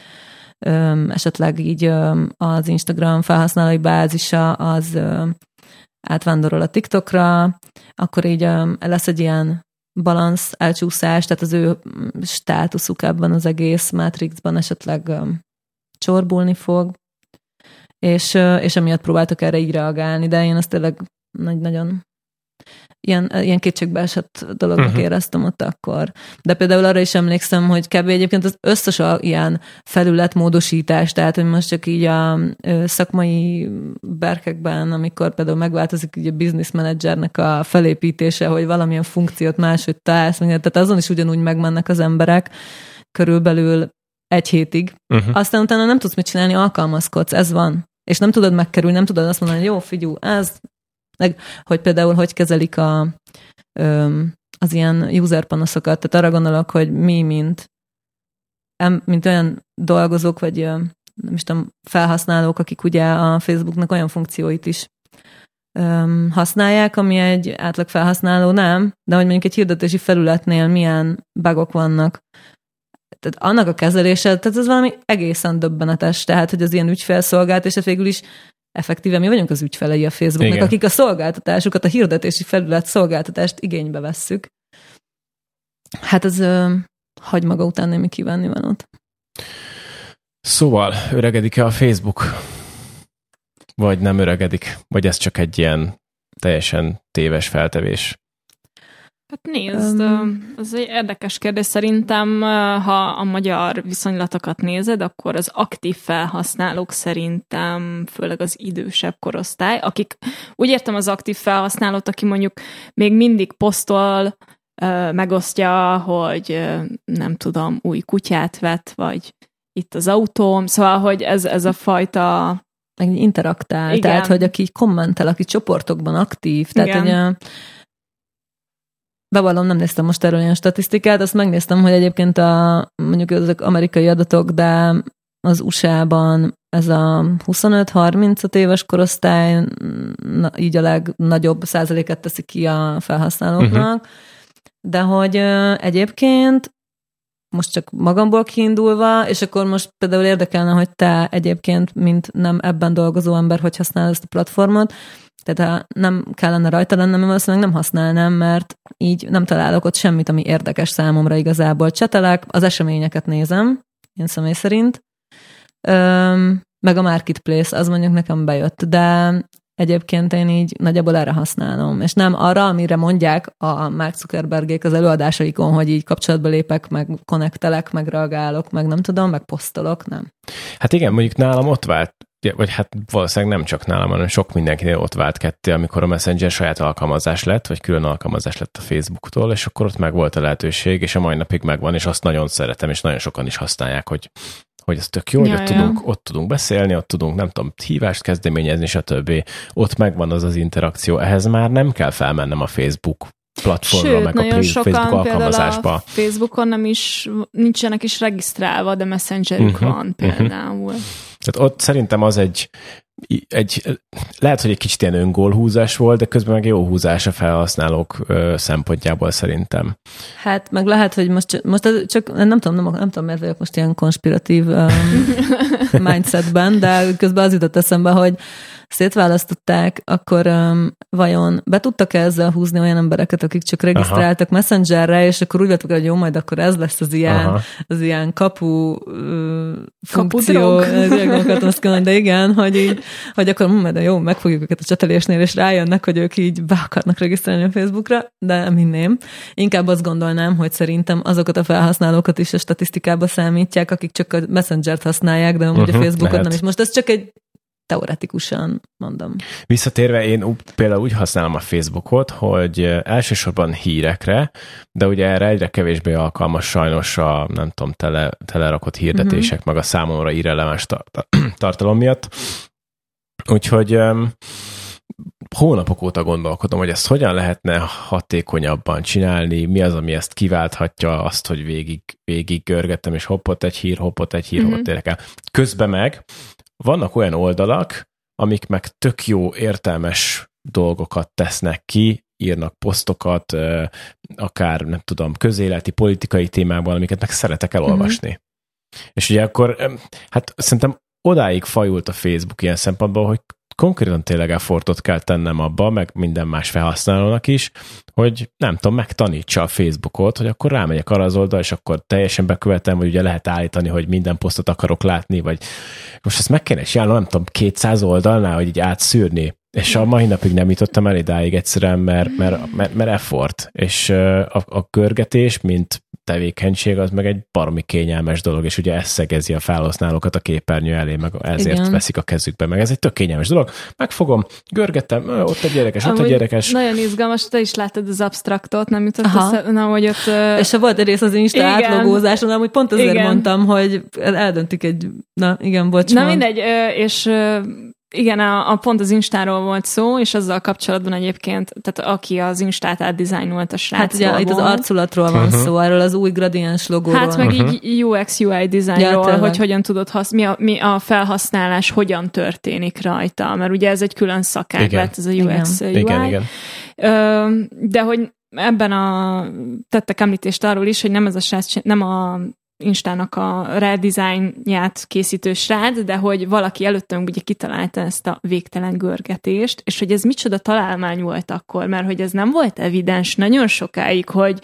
öm, esetleg így öm, az Instagram felhasználói bázisa az öm, átvándorol a TikTokra, akkor így öm, lesz egy ilyen balansz elcsúszás, tehát az ő státuszuk ebben az egész Matrixban esetleg um, csorbulni fog, és, és emiatt próbáltak erre így reagálni, de én azt tényleg nagy, nagyon ilyen, ilyen kétségbe esett dolognak uh-huh. éreztem ott akkor. De például arra is emlékszem, hogy kb. egyébként az összes a, ilyen felületmódosítás, tehát hogy most csak így a szakmai berkekben, amikor például megváltozik így a business managernek a felépítése, hogy valamilyen funkciót máshogy találsz, tehát azon is ugyanúgy megmennek az emberek körülbelül egy hétig. Uh-huh. Aztán utána nem tudsz mit csinálni, alkalmazkodsz, ez van. És nem tudod megkerülni, nem tudod azt mondani, hogy jó, figyú, ez meg, hogy például hogy kezelik a, az ilyen user panaszokat. Tehát arra gondolok, hogy mi, mint, mint olyan dolgozók, vagy nem is tudom, felhasználók, akik ugye a Facebooknak olyan funkcióit is használják, ami egy átlag felhasználó nem, de hogy mondjuk egy hirdetési felületnél milyen bugok vannak. Tehát annak a kezelése, tehát ez valami egészen döbbenetes, tehát hogy az ilyen ügyfelszolgált, és végül is effektíve mi vagyunk az ügyfelei a Facebooknak, Igen. akik a szolgáltatásukat, a hirdetési felület szolgáltatást igénybe vesszük. Hát ez ö, hagy maga után némi kívánni van ott. Szóval öregedik-e a Facebook? Vagy nem öregedik? Vagy ez csak egy ilyen teljesen téves feltevés? Hát nézd, um, ez egy érdekes kérdés. Szerintem, ha a magyar viszonylatokat nézed, akkor az aktív felhasználók szerintem, főleg az idősebb korosztály, akik, úgy értem az aktív felhasználót, aki mondjuk még mindig posztol, megosztja, hogy nem tudom, új kutyát vett, vagy itt az autóm, szóval, hogy ez, ez a fajta meg interaktál, Igen. tehát, hogy aki kommentel, aki csoportokban aktív, tehát, Igen. hogy a, bevallom, nem néztem most erről ilyen statisztikát, azt megnéztem, hogy egyébként a, mondjuk ezek amerikai adatok, de az USA-ban ez a 25-35 éves korosztály na, így a legnagyobb százaléket teszi ki a felhasználóknak, uh-huh. de hogy egyébként most csak magamból kiindulva, és akkor most például érdekelne, hogy te egyébként, mint nem ebben dolgozó ember, hogy használod ezt a platformot, tehát ha nem kellene rajta lennem, valószínűleg nem használnám, mert így nem találok ott semmit, ami érdekes számomra igazából. Csetelek, az eseményeket nézem, én személy szerint, Öm, meg a marketplace, az mondjuk nekem bejött, de egyébként én így nagyjából erre használom, és nem arra, amire mondják a Mark Zuckerbergék az előadásaikon, hogy így kapcsolatba lépek, meg konnektelek, meg reagálok, meg nem tudom, meg posztolok, nem. Hát igen, mondjuk nálam ott vált vagy hát valószínűleg nem csak nálam, hanem sok mindenkinél ott vált ketté, amikor a Messenger saját alkalmazás lett, vagy külön alkalmazás lett a Facebooktól, és akkor ott meg volt a lehetőség, és a mai napig megvan, és azt nagyon szeretem, és nagyon sokan is használják, hogy hogy ez tök jó, hogy ott, ja. Tudunk, ott tudunk beszélni, ott tudunk, nem tudom, hívást kezdeményezni, stb. Ott megvan az az interakció. Ehhez már nem kell felmennem a Facebook platformra, Sőt, meg a Facebook alkalmazásba. A Facebookon nem is, nincsenek is regisztrálva, de messengerük uh-huh, van mhm. például. Uh-huh. Tehát ott szerintem az egy, egy, lehet, hogy egy kicsit ilyen öngólhúzás volt, de közben meg jó húzás a felhasználók ö, szempontjából szerintem. Hát meg lehet, hogy most, most csak nem tudom, nem, nem tudom, miért vagyok most ilyen konspiratív um, mindsetben, de közben az jutott eszembe, hogy szétválasztották, akkor um, vajon be tudtak -e ezzel húzni olyan embereket, akik csak regisztráltak Aha. Messengerre, és akkor úgy vettek, hogy jó, majd akkor ez lesz az ilyen, az ilyen kapu uh, funkció. Akartam de igen, hogy, így, hogy akkor majd jó, megfogjuk őket a csetelésnél, és rájönnek, hogy ők így be akarnak regisztrálni a Facebookra, de minném. Inkább azt gondolnám, hogy szerintem azokat a felhasználókat is a statisztikába számítják, akik csak a Messenger-t használják, de amúgy uh-huh, a Facebookot lehet. nem is. Most ez csak egy teoretikusan mondom. Visszatérve én például úgy használom a Facebookot, hogy elsősorban hírekre, de ugye erre egyre kevésbé alkalmas sajnos a, nem tudom, tele, telerakott hirdetések, uh-huh. meg a számomra irreleváns tartalom miatt. Úgyhogy um, hónapok óta gondolkodom, hogy ezt hogyan lehetne hatékonyabban csinálni, mi az, ami ezt kiválthatja, azt, hogy végig, végig görgettem, és hoppot egy hír, hoppot egy hír, uh-huh. hoppot érek el. Közben meg vannak olyan oldalak, amik meg tök jó, értelmes dolgokat tesznek ki, írnak posztokat, akár nem tudom, közéleti, politikai témában, amiket meg szeretek elolvasni. Mm-hmm. És ugye akkor, hát szerintem odáig fajult a Facebook ilyen szempontból, hogy konkrétan tényleg effortot kell tennem abba, meg minden más felhasználónak is, hogy nem tudom, megtanítsa a Facebookot, hogy akkor rámegyek arra az oldal, és akkor teljesen bekövetem, hogy ugye lehet állítani, hogy minden posztot akarok látni, vagy most ezt meg kéne csinálnom, nem tudom, 200 oldalnál, hogy így átszűrni. És a mai napig nem jutottam el idáig egyszerűen, mert, mert, mert, mert effort. És a, a görgetés, mint tevékenység, az meg egy baromi kényelmes dolog, és ugye ez szegezi a felhasználókat a képernyő elé, meg ezért Igen. veszik a kezükbe, meg ez egy tök kényelmes dolog. Megfogom, görgetem, ott egy gyerekes, Amúgy ott egy gyerekes. Nagyon izgalmas, te is láttad az abstraktot, nem jutott össze, na, hogy ott... És ha volt egy rész az Insta igen. átlogózáson, amúgy pont azért igen. mondtam, hogy eldöntik egy... Na, igen, bocs. Na mindegy, és igen, a, a pont az Instáról volt szó, és azzal kapcsolatban egyébként, tehát aki az Instát átdizájnolt a srác. Hát ugye itt az arculatról van uh-huh. szó, erről az új gradiens logóról. Hát meg uh-huh. így UX UI dizájnról, ja, hogy hogyan tudod hasz, mi, a, mi a felhasználás hogyan történik rajta, mert ugye ez egy külön szakág lett, ez a UX igen. UI. Igen, igen. Ö, de hogy ebben a tettek említést arról is, hogy nem ez a srác, nem a Instának a redesignját készítő srác, de hogy valaki előttünk ugye kitalálta ezt a végtelen görgetést, és hogy ez micsoda találmány volt akkor, mert hogy ez nem volt evidens nagyon sokáig, hogy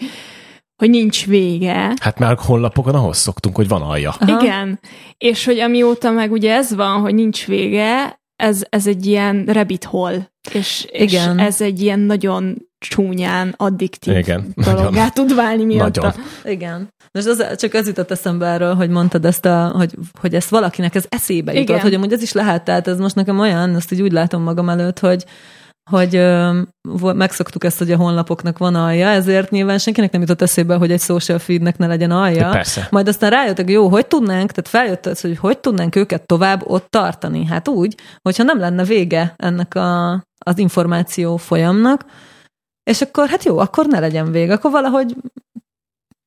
hogy nincs vége. Hát már honlapokon ahhoz szoktunk, hogy van alja. Aha. Igen, és hogy amióta meg ugye ez van, hogy nincs vége, ez, ez egy ilyen rabbit hole, és, Igen. és ez egy ilyen nagyon csúnyán addiktív Igen, dologgá tud válni miatta. Nagyon. Igen. Most az, csak az jutott eszembe erről, hogy mondtad ezt, a, hogy, hogy ezt valakinek ez eszébe jutott, Igen. hogy amúgy ez is lehet, tehát ez most nekem olyan, ezt így úgy látom magam előtt, hogy, hogy ö, megszoktuk ezt, hogy a honlapoknak van alja, ezért nyilván senkinek nem jutott eszébe, hogy egy social feednek ne legyen alja. persze. Majd aztán rájöttek, jó, hogy tudnánk, tehát feljött az, hogy hogy tudnánk őket tovább ott tartani. Hát úgy, hogyha nem lenne vége ennek a, az információ folyamnak, és akkor hát jó, akkor ne legyen vége, akkor valahogy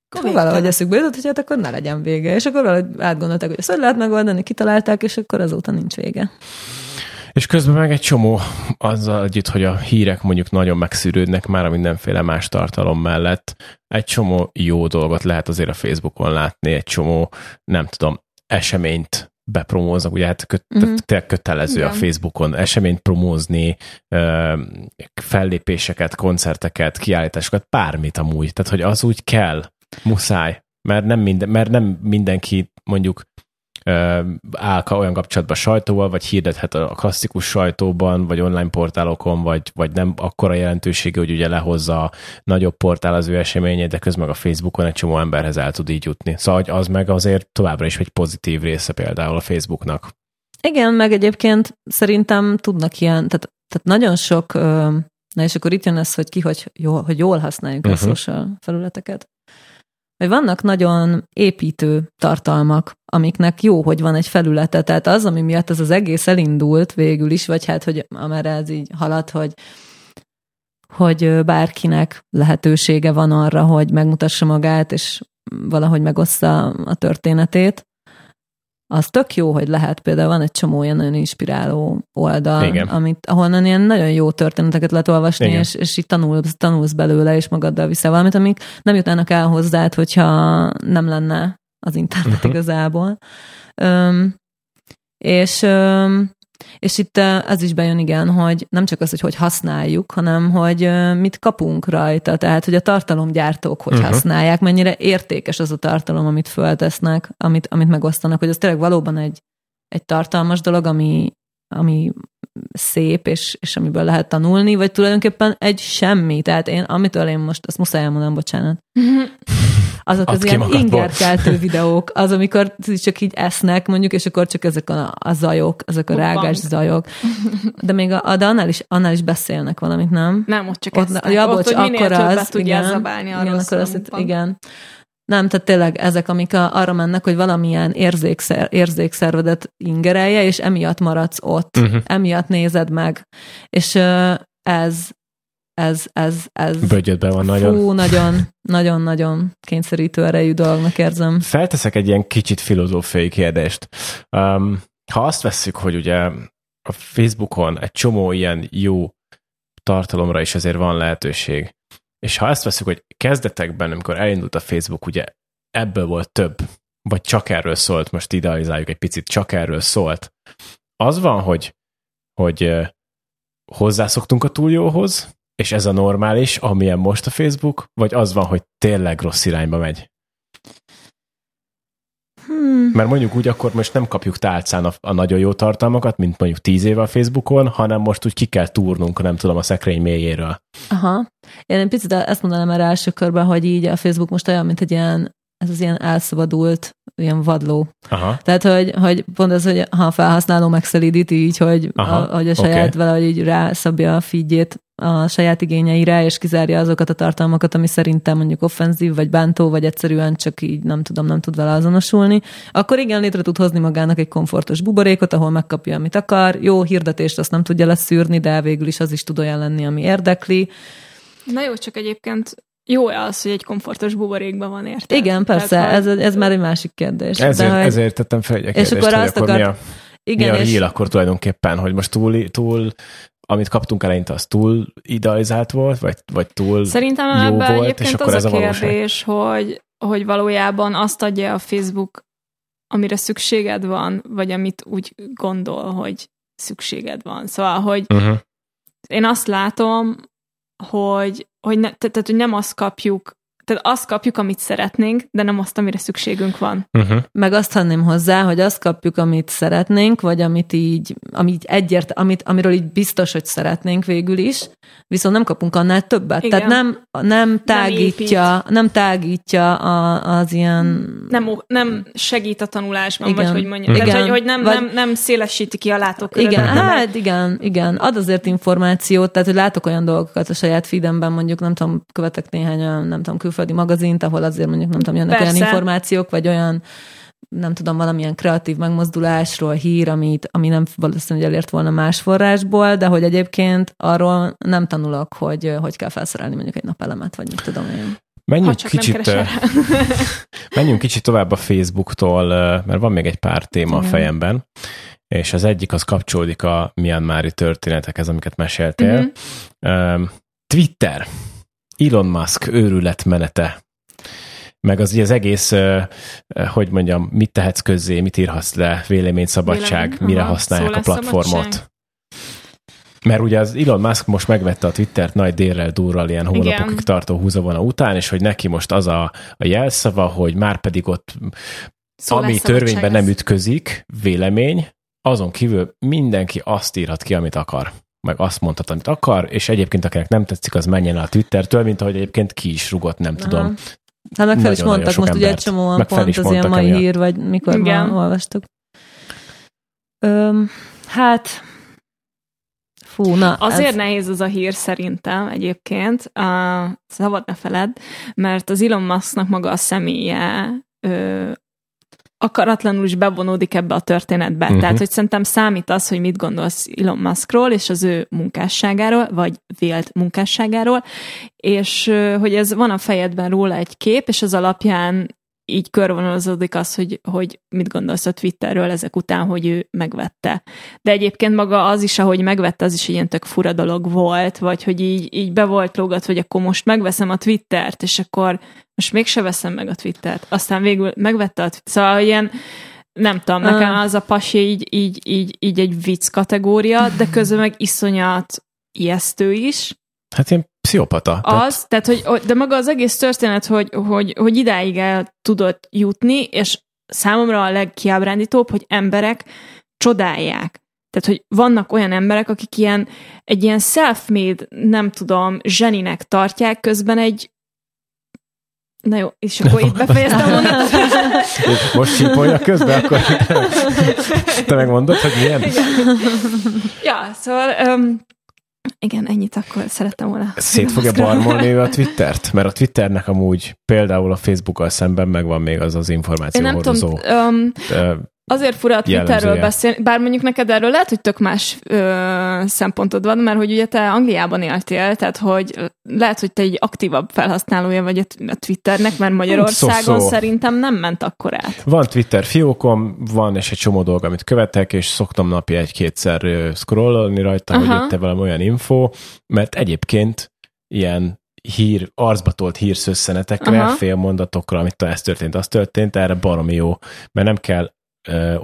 akkor valahogy eszükbe jutott, hogy hát akkor ne legyen vége. És akkor valahogy átgondolták, hogy ezt hogy lehet megoldani, kitalálták, és akkor azóta nincs vége. És közben meg egy csomó azzal együtt, hogy a hírek mondjuk nagyon megszűrődnek már a mindenféle más tartalom mellett, egy csomó jó dolgot lehet azért a Facebookon látni, egy csomó, nem tudom, eseményt bepromóznak, ugye hát köt, uh-huh. kötelező Igen. a Facebookon eseményt promózni, fellépéseket, koncerteket, kiállításokat, bármit amúgy. Tehát, hogy az úgy kell, muszáj, mert nem, minden, mert nem mindenki mondjuk áll olyan kapcsolatban sajtóval, vagy hirdethet a klasszikus sajtóban, vagy online portálokon, vagy, vagy nem akkora jelentősége, hogy ugye lehozza a nagyobb portál az ő eseményét, de közben a Facebookon egy csomó emberhez el tud így jutni. Szóval az meg azért továbbra is egy pozitív része például a Facebooknak. Igen, meg egyébként szerintem tudnak ilyen, tehát, tehát nagyon sok, na és akkor itt jön ez, hogy ki, hogy jól, hogy jól használjuk uh-huh. a social felületeket hogy vannak nagyon építő tartalmak, amiknek jó, hogy van egy felülete. Tehát az, ami miatt ez az egész elindult végül is, vagy hát, hogy amerre ez így halad, hogy hogy bárkinek lehetősége van arra, hogy megmutassa magát, és valahogy megossza a történetét, az tök jó, hogy lehet. Például van egy csomó ilyen nagyon inspiráló oldal, Igen. amit, ahonnan ilyen nagyon jó történeteket lehet olvasni, és, és így tanulsz, tanulsz belőle, és magaddal viszel valamit, amik nem jutnának el hozzád, hogyha nem lenne az internet uh-huh. igazából. Um, és um, és itt ez is bejön, igen, hogy nem csak az, hogy hogy használjuk, hanem hogy mit kapunk rajta, tehát hogy a tartalomgyártók hogy uh-huh. használják, mennyire értékes az a tartalom, amit föltesznek, amit, amit megosztanak, hogy az tényleg valóban egy, egy tartalmas dolog, ami, ami szép, és, és amiből lehet tanulni, vagy tulajdonképpen egy semmi. Tehát én, amitől én most, azt muszáj elmondanom, bocsánat. azok az ilyen ingerkeltő videók, az, amikor csak így esznek, mondjuk, és akkor csak ezek a, a zajok, ezek a Bukbank. rágás zajok. De még a, de annál is, annál is beszélnek valamit, nem? Nem, ott csak ott, esznek. Ja, bocs, ott, hogy akkor az, tudja igen, zabálni a igen, akkor azt, igen. Nem, tehát tényleg ezek, amik a, arra mennek, hogy valamilyen érzékszer, érzékszervedet ingerelje, és emiatt maradsz ott, uh-huh. emiatt nézed meg. És ez, ez, ez, ez Bögyödben van nagyon. Fú, nagyon, nagyon, nagyon kényszerítő erejű dolognak érzem. Felteszek egy ilyen kicsit filozófiai kérdést. Um, ha azt vesszük, hogy ugye a Facebookon egy csomó ilyen jó tartalomra is azért van lehetőség, és ha azt veszük, hogy kezdetekben, amikor elindult a Facebook, ugye ebből volt több, vagy csak erről szólt, most idealizáljuk egy picit, csak erről szólt. Az van, hogy, hogy hozzászoktunk a túl jóhoz, és ez a normális, amilyen most a Facebook, vagy az van, hogy tényleg rossz irányba megy? Hmm. Mert mondjuk úgy akkor most nem kapjuk tálcán a, a nagyon jó tartalmakat, mint mondjuk tíz éve a Facebookon, hanem most úgy ki kell túrnunk, nem tudom, a szekrény mélyéről. Aha. Én egy picit ezt mondanám erre első körben, hogy így a Facebook most olyan, mint egy ilyen ez az ilyen elszabadult, ilyen vadló. Aha. Tehát, hogy, hogy pont az, hogy ha a felhasználó megszelídíti így, hogy a, hogy a saját okay. valahogy így rászabja a feedjét a saját igényeire, és kizárja azokat a tartalmakat, ami szerintem mondjuk offenzív, vagy bántó, vagy egyszerűen csak így nem tudom, nem tud vele azonosulni, akkor igen, létre tud hozni magának egy komfortos buborékot, ahol megkapja, amit akar. Jó hirdetést azt nem tudja leszűrni, de végül is az is tud olyan lenni, ami érdekli. Na jó, csak egyébként jó az, hogy egy komfortos buborékban van, érted? Igen, persze, Tehát, ez, ez már egy másik kérdés. Ezért, de, ezért tettem fel egy kérdést, és akkor azt akar... mi a, igen, mi a és... híl akkor tulajdonképpen, hogy most túl, túl amit kaptunk eleinte, az túl idealizált volt, vagy, vagy túl Szerintem jó volt, és akkor az ez a, a kérdés, hogy, hogy valójában azt adja a Facebook, amire szükséged van, vagy amit úgy gondol, hogy szükséged van. Szóval, hogy uh-huh. én azt látom, hogy, hogy, ne, tehát, hogy nem azt kapjuk, tehát azt kapjuk, amit szeretnénk, de nem azt, amire szükségünk van. Uh-huh. Meg azt tenném hozzá, hogy azt kapjuk, amit szeretnénk, vagy amit így, amit egyért, amit, amiről így biztos, hogy szeretnénk végül is, viszont nem kapunk annál többet. Igen. Tehát nem, nem tágítja, nem, nem tágítja a, az ilyen... Nem, nem segít a tanulásban, igen. vagy hogy mondjam. Igen. Tehát, hogy, hogy nem, vagy... nem, nem szélesíti ki a látókörödet. Igen, hát igen, igen. Ad azért információt, tehát hogy látok olyan dolgokat a saját feedemben, mondjuk nem tudom, követek néhány nem tudom, külföldi magazint, ahol azért mondjuk nem tudom, jönnek Persze. olyan információk, vagy olyan nem tudom, valamilyen kreatív megmozdulásról hír, amit, ami nem valószínűleg elért volna más forrásból, de hogy egyébként arról nem tanulok, hogy hogy kell felszerelni mondjuk egy napelemet, vagy mit tudom én. Menjünk kicsit, menjünk kicsit tovább a Facebooktól, mert van még egy pár téma Igen. a fejemben. és az egyik az kapcsolódik a Myanmari történetekhez, amiket meséltél. Uh-huh. Twitter, Elon Musk őrület menete, meg az, az egész, hogy mondjam, mit tehetsz közzé, mit írhatsz le, véleményszabadság, Vélemény, mire aha, használják a platformot. Mert ugye az Elon Musk most megvette a Twittert nagy délrel durral ilyen hónapokig Igen. tartó húzavona után, és hogy neki most az a, a jelszava, hogy már pedig ott ami törvényben nem ütközik, vélemény, azon kívül mindenki azt írhat ki, amit akar meg azt mondhat, amit akar, és egyébként akinek nem tetszik, az menjen a Twittertől, mint ahogy egyébként ki is rugott, nem Aha. tudom. Hát meg fel is mondtak most embert. ugye egy csomóan pont az ilyen mai hír, vagy mikor Igen. ma olvastuk. Öm, hát Fú, na, Azért ez... nehéz az a hír szerintem egyébként, uh, szabad ne feled, mert az Elon Musknak maga a személye ö, akaratlanul is bevonódik ebbe a történetbe. Uh-huh. Tehát, hogy szerintem számít az, hogy mit gondolsz Elon Muskról és az ő munkásságáról, vagy vélt munkásságáról, és hogy ez van a fejedben róla egy kép, és az alapján így körvonalazódik az, hogy, hogy mit gondolsz a Twitterről ezek után, hogy ő megvette. De egyébként maga az is, ahogy megvette, az is ilyen tök fura dolog volt, vagy hogy így, így be volt lógat, hogy akkor most megveszem a Twittert, és akkor most mégse veszem meg a Twittert. Aztán végül megvette a Twittert. Szóval ilyen, nem tudom, nekem az a pasi így, így, így, így egy vicc kategória, de közben meg iszonyat ijesztő is. Hát én pszichopata. Az, tehát, hogy, de maga az egész történet, hogy, hogy, hogy idáig el tudott jutni, és számomra a legkiábrándítóbb, hogy emberek csodálják. Tehát, hogy vannak olyan emberek, akik ilyen, egy ilyen self-made, nem tudom, zseninek tartják, közben egy Na jó, és akkor itt befejeztem volna. Most sípolja közben, akkor te megmondod, hogy milyen? Ja, szóval um, igen, ennyit akkor szerettem volna. Szét fogja barmolni ő a Twittert? Mert a Twitternek amúgy például a Facebookkal szemben megvan még az az információ Én nem hordozó. Tudom, um, Azért fura a Twitterről beszélni, bár mondjuk neked erről lehet, hogy tök más ö, szempontod van, mert hogy ugye te Angliában éltél, tehát hogy lehet, hogy te egy aktívabb felhasználója vagy a Twitternek, mert Magyarországon szó, szó. szerintem nem ment akkor át. Van Twitter fiókom, van és egy csomó dolog, amit követek, és szoktam napi egy-kétszer scrollolni rajta, Aha. hogy itt valami olyan info, mert egyébként ilyen hír, arcba tolt hírszösszenetekre, félmondatokra, amit ez történt, az történt, erre baromi jó, mert nem kell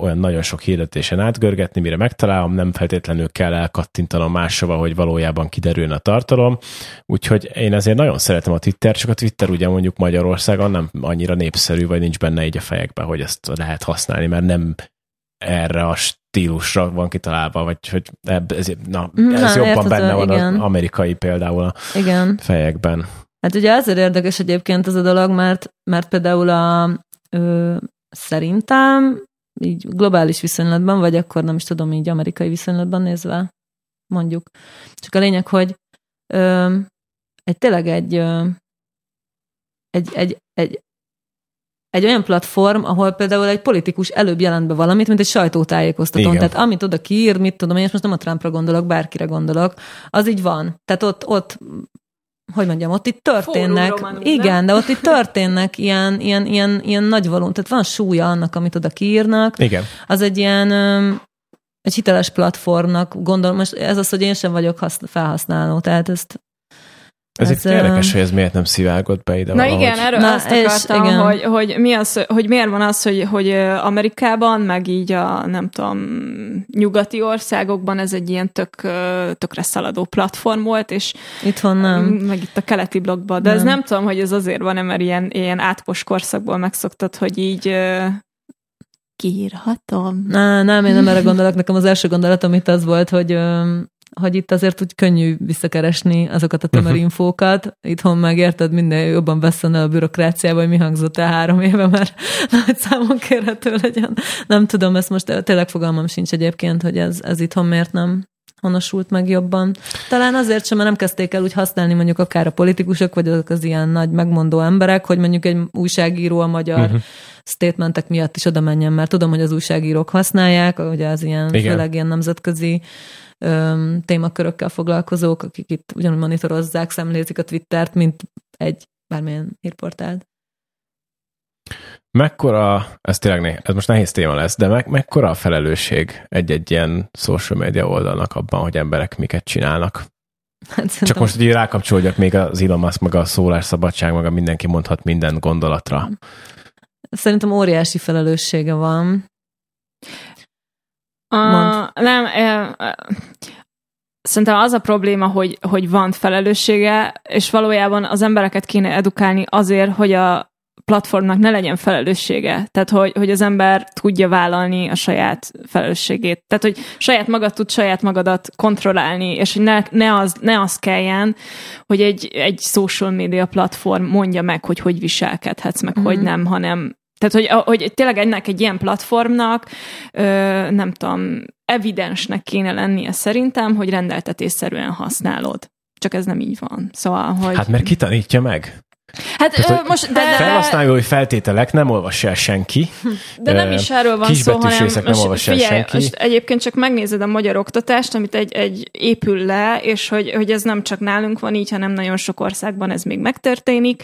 olyan nagyon sok hirdetésen átgörgetni, mire megtalálom, nem feltétlenül kell elkattintanom máshova, hogy valójában kiderüljön a tartalom. Úgyhogy én ezért nagyon szeretem a Twitter, csak a Twitter ugye mondjuk Magyarországon nem annyira népszerű, vagy nincs benne így a fejekben, hogy ezt lehet használni, mert nem erre a stílusra van kitalálva, vagy hogy ez, na, ez na, jobban benne van igen. az amerikai például a igen. fejekben. Hát ugye azért érdekes egyébként ez a dolog, mert, mert például a, ö, szerintem így globális viszonylatban, vagy akkor nem is tudom, így amerikai viszonylatban nézve, mondjuk. Csak a lényeg, hogy ö, egy tényleg egy, ö, egy, egy, egy, egy olyan platform, ahol például egy politikus előbb jelent be valamit, mint egy sajtótájékoztatón. Tehát amit oda kiír, mit tudom én, és most nem a Trumpra gondolok, bárkire gondolok, az így van. Tehát ott, ott hogy mondjam, ott itt történnek, igen, de ott itt történnek ilyen, ilyen, ilyen, ilyen nagy való, tehát van súlya annak, amit oda kiírnak. Igen. Az egy ilyen, egy hiteles platformnak gondolom, most ez az, hogy én sem vagyok felhasználó, tehát ezt ez, ez érdekes, hogy ez miért nem szivárgott be ide Na valahogy. igen, erről Na, azt akartam, igen. Hogy, hogy, mi az, hogy miért van az, hogy, hogy Amerikában, meg így a nem tudom, nyugati országokban ez egy ilyen tök, tökre szaladó platform volt, és itthon nem. Meg itt a keleti blogban. De nem. ez nem tudom, hogy ez azért van, mert ilyen, ilyen átkos korszakból megszoktad, hogy így kiírhatom. Na, nem, én nem erre gondolok. Nekem az első gondolatom itt az volt, hogy hogy itt azért úgy könnyű visszakeresni azokat a tömörinfókat. Uh-huh. Itthon meg érted, minden jobban beszélne a bürokráciába, hogy mi hangzott el három éve, mert nagy számon kérhető legyen. Nem tudom, ezt most tényleg fogalmam sincs egyébként, hogy ez, ez itthon miért nem honosult meg jobban. Talán azért sem, mert nem kezdték el úgy használni mondjuk akár a politikusok, vagy azok az ilyen nagy megmondó emberek, hogy mondjuk egy újságíró a magyar uh-huh. statementek miatt is oda menjen, mert tudom, hogy az újságírók használják, ugye az ilyen, Igen. főleg ilyen nemzetközi öm, témakörökkel foglalkozók, akik itt ugyanúgy monitorozzák, szemlézik a Twittert, mint egy bármilyen hírportált. Mekkora, ez tényleg né, ez most nehéz téma lesz, de me, mekkora a felelősség egy-egy ilyen social media oldalnak abban, hogy emberek miket csinálnak? Hát Csak most, hogy rákapcsolódjak még az Elon Musk, meg a szólásszabadság, meg a mindenki mondhat minden gondolatra. Szerintem óriási felelőssége van. A, nem, e, e, szerintem az a probléma, hogy, hogy van felelőssége, és valójában az embereket kéne edukálni azért, hogy a platformnak ne legyen felelőssége. Tehát, hogy, hogy az ember tudja vállalni a saját felelősségét. Tehát, hogy saját magad tud saját magadat kontrollálni, és hogy ne, ne, az, ne az kelljen, hogy egy, egy social media platform mondja meg, hogy hogy viselkedhetsz, meg mm. hogy nem, hanem tehát, hogy, hogy tényleg ennek egy ilyen platformnak, ö, nem tudom, evidensnek kéne lennie szerintem, hogy rendeltetésszerűen használod. Csak ez nem így van. Szóval, hogy... Hát mert ki tanítja meg? Hát Tehát, most, de, felhasználói feltételek nem olvassa el senki. De nem is erről van szó, hanem nem most, figyelj, senki. Most egyébként csak megnézed a magyar oktatást, amit egy, egy épül le, és hogy, hogy ez nem csak nálunk van így, hanem nagyon sok országban ez még megtörténik,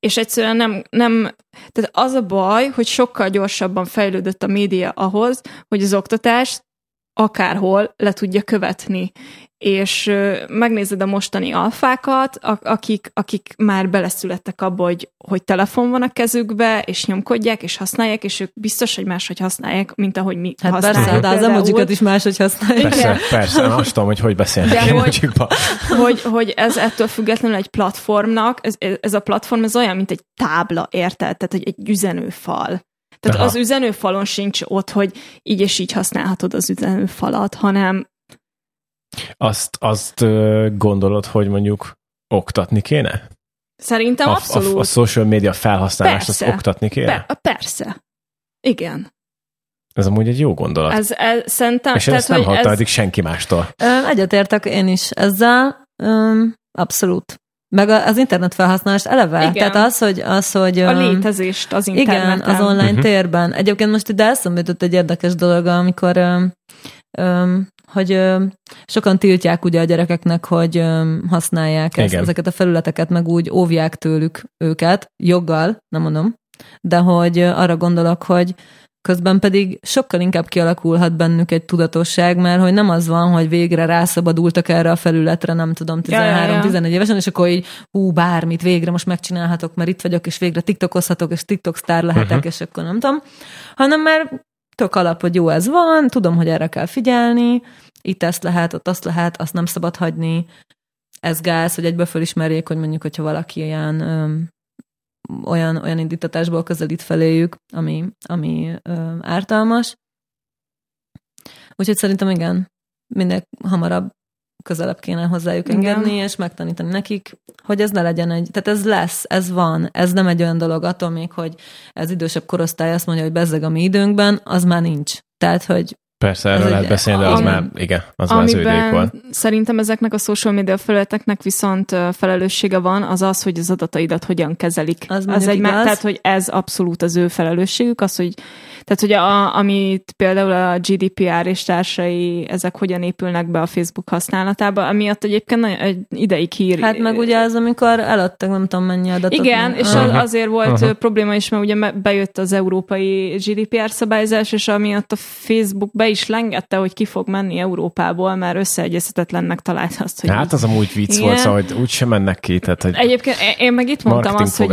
és egyszerűen nem, nem tehát az a baj, hogy sokkal gyorsabban fejlődött a média ahhoz, hogy az oktatást akárhol le tudja követni és megnézed a mostani alfákat, akik, akik már beleszülettek abba, hogy, hogy telefon van a kezükbe, és nyomkodják, és használják, és ők biztos, hogy máshogy használják, mint ahogy mi hát használjuk. Persze, de az emojikat is máshogy használják. Persze, Igen. persze, azt tudom, hogy hogy beszélnek de hogy, hogy, hogy ez ettől függetlenül egy platformnak, ez, ez a platform ez olyan, mint egy tábla, érted? Tehát, hogy egy üzenőfal. Tehát Aha. az üzenőfalon sincs ott, hogy így és így használhatod az üzenőfalat, hanem azt, azt gondolod, hogy mondjuk oktatni kéne? Szerintem a, abszolút. A, a social media felhasználást persze. azt oktatni kéne? Be, persze. Igen. Ez amúgy egy jó gondolat. Ez, ez szerintem... És ezt nem hallottam ez... eddig senki mástól. Egyetértek én is ezzel. Um, abszolút. Meg az internet felhasználást eleve. Igen. Tehát az, hogy... Az, hogy a létezést az interneten. Igen, az online uh-huh. térben. Egyébként most ide eszembe jutott egy érdekes dolog, amikor um, um, hogy sokan tiltják ugye a gyerekeknek, hogy használják ezt, ezeket a felületeket, meg úgy óvják tőlük őket, joggal, nem mondom, de hogy arra gondolok, hogy közben pedig sokkal inkább kialakulhat bennük egy tudatosság, mert hogy nem az van, hogy végre rászabadultak erre a felületre, nem tudom, 13-14 ja, ja, évesen, és akkor így, hú, bármit végre most megcsinálhatok, mert itt vagyok, és végre tiktokozhatok, és tiktok sztár lehetek, uh-huh. és akkor nem tudom, hanem már tök alap, hogy jó, ez van, tudom, hogy erre kell figyelni, itt ezt lehet, ott azt lehet, azt nem szabad hagyni, ez gáz, hogy egyből fölismerjék, hogy mondjuk, hogyha valaki ilyen öm, olyan, olyan indítatásból közelít feléjük, ami, ami öm, ártalmas. Úgyhogy szerintem igen, minél hamarabb közelebb kéne hozzájuk engedni, Igen. és megtanítani nekik, hogy ez ne legyen egy, tehát ez lesz, ez van, ez nem egy olyan dolog, attól még, hogy ez idősebb korosztály azt mondja, hogy bezzeg a mi időnkben, az már nincs. Tehát, hogy Persze, erről lehet beszélni, de az már, igen, az már az ő volt. Szerintem ezeknek a social media felületeknek viszont felelőssége van, az az, hogy az adataidat hogyan kezelik. Az, az egy, tehát, hogy ez abszolút az ő felelősségük, az, hogy tehát, hogy a, amit például a GDPR és társai, ezek hogyan épülnek be a Facebook használatába, amiatt egyébként nagyon, egy ideig hír. Hát meg ugye az, amikor eladtak nem tudom mennyi adatot. Igen, és uh-huh. azért volt uh-huh. probléma is, mert ugye bejött az európai GDPR szabályzás, és amiatt a Facebook be is lengette, hogy ki fog menni Európából, mert összeegyezhetetlennek talált azt, hogy... Hát az amúgy vicc igen. volt, szóval, hogy úgy sem mennek ki. Tehát, hogy Egyébként én meg itt mondtam azt, hogy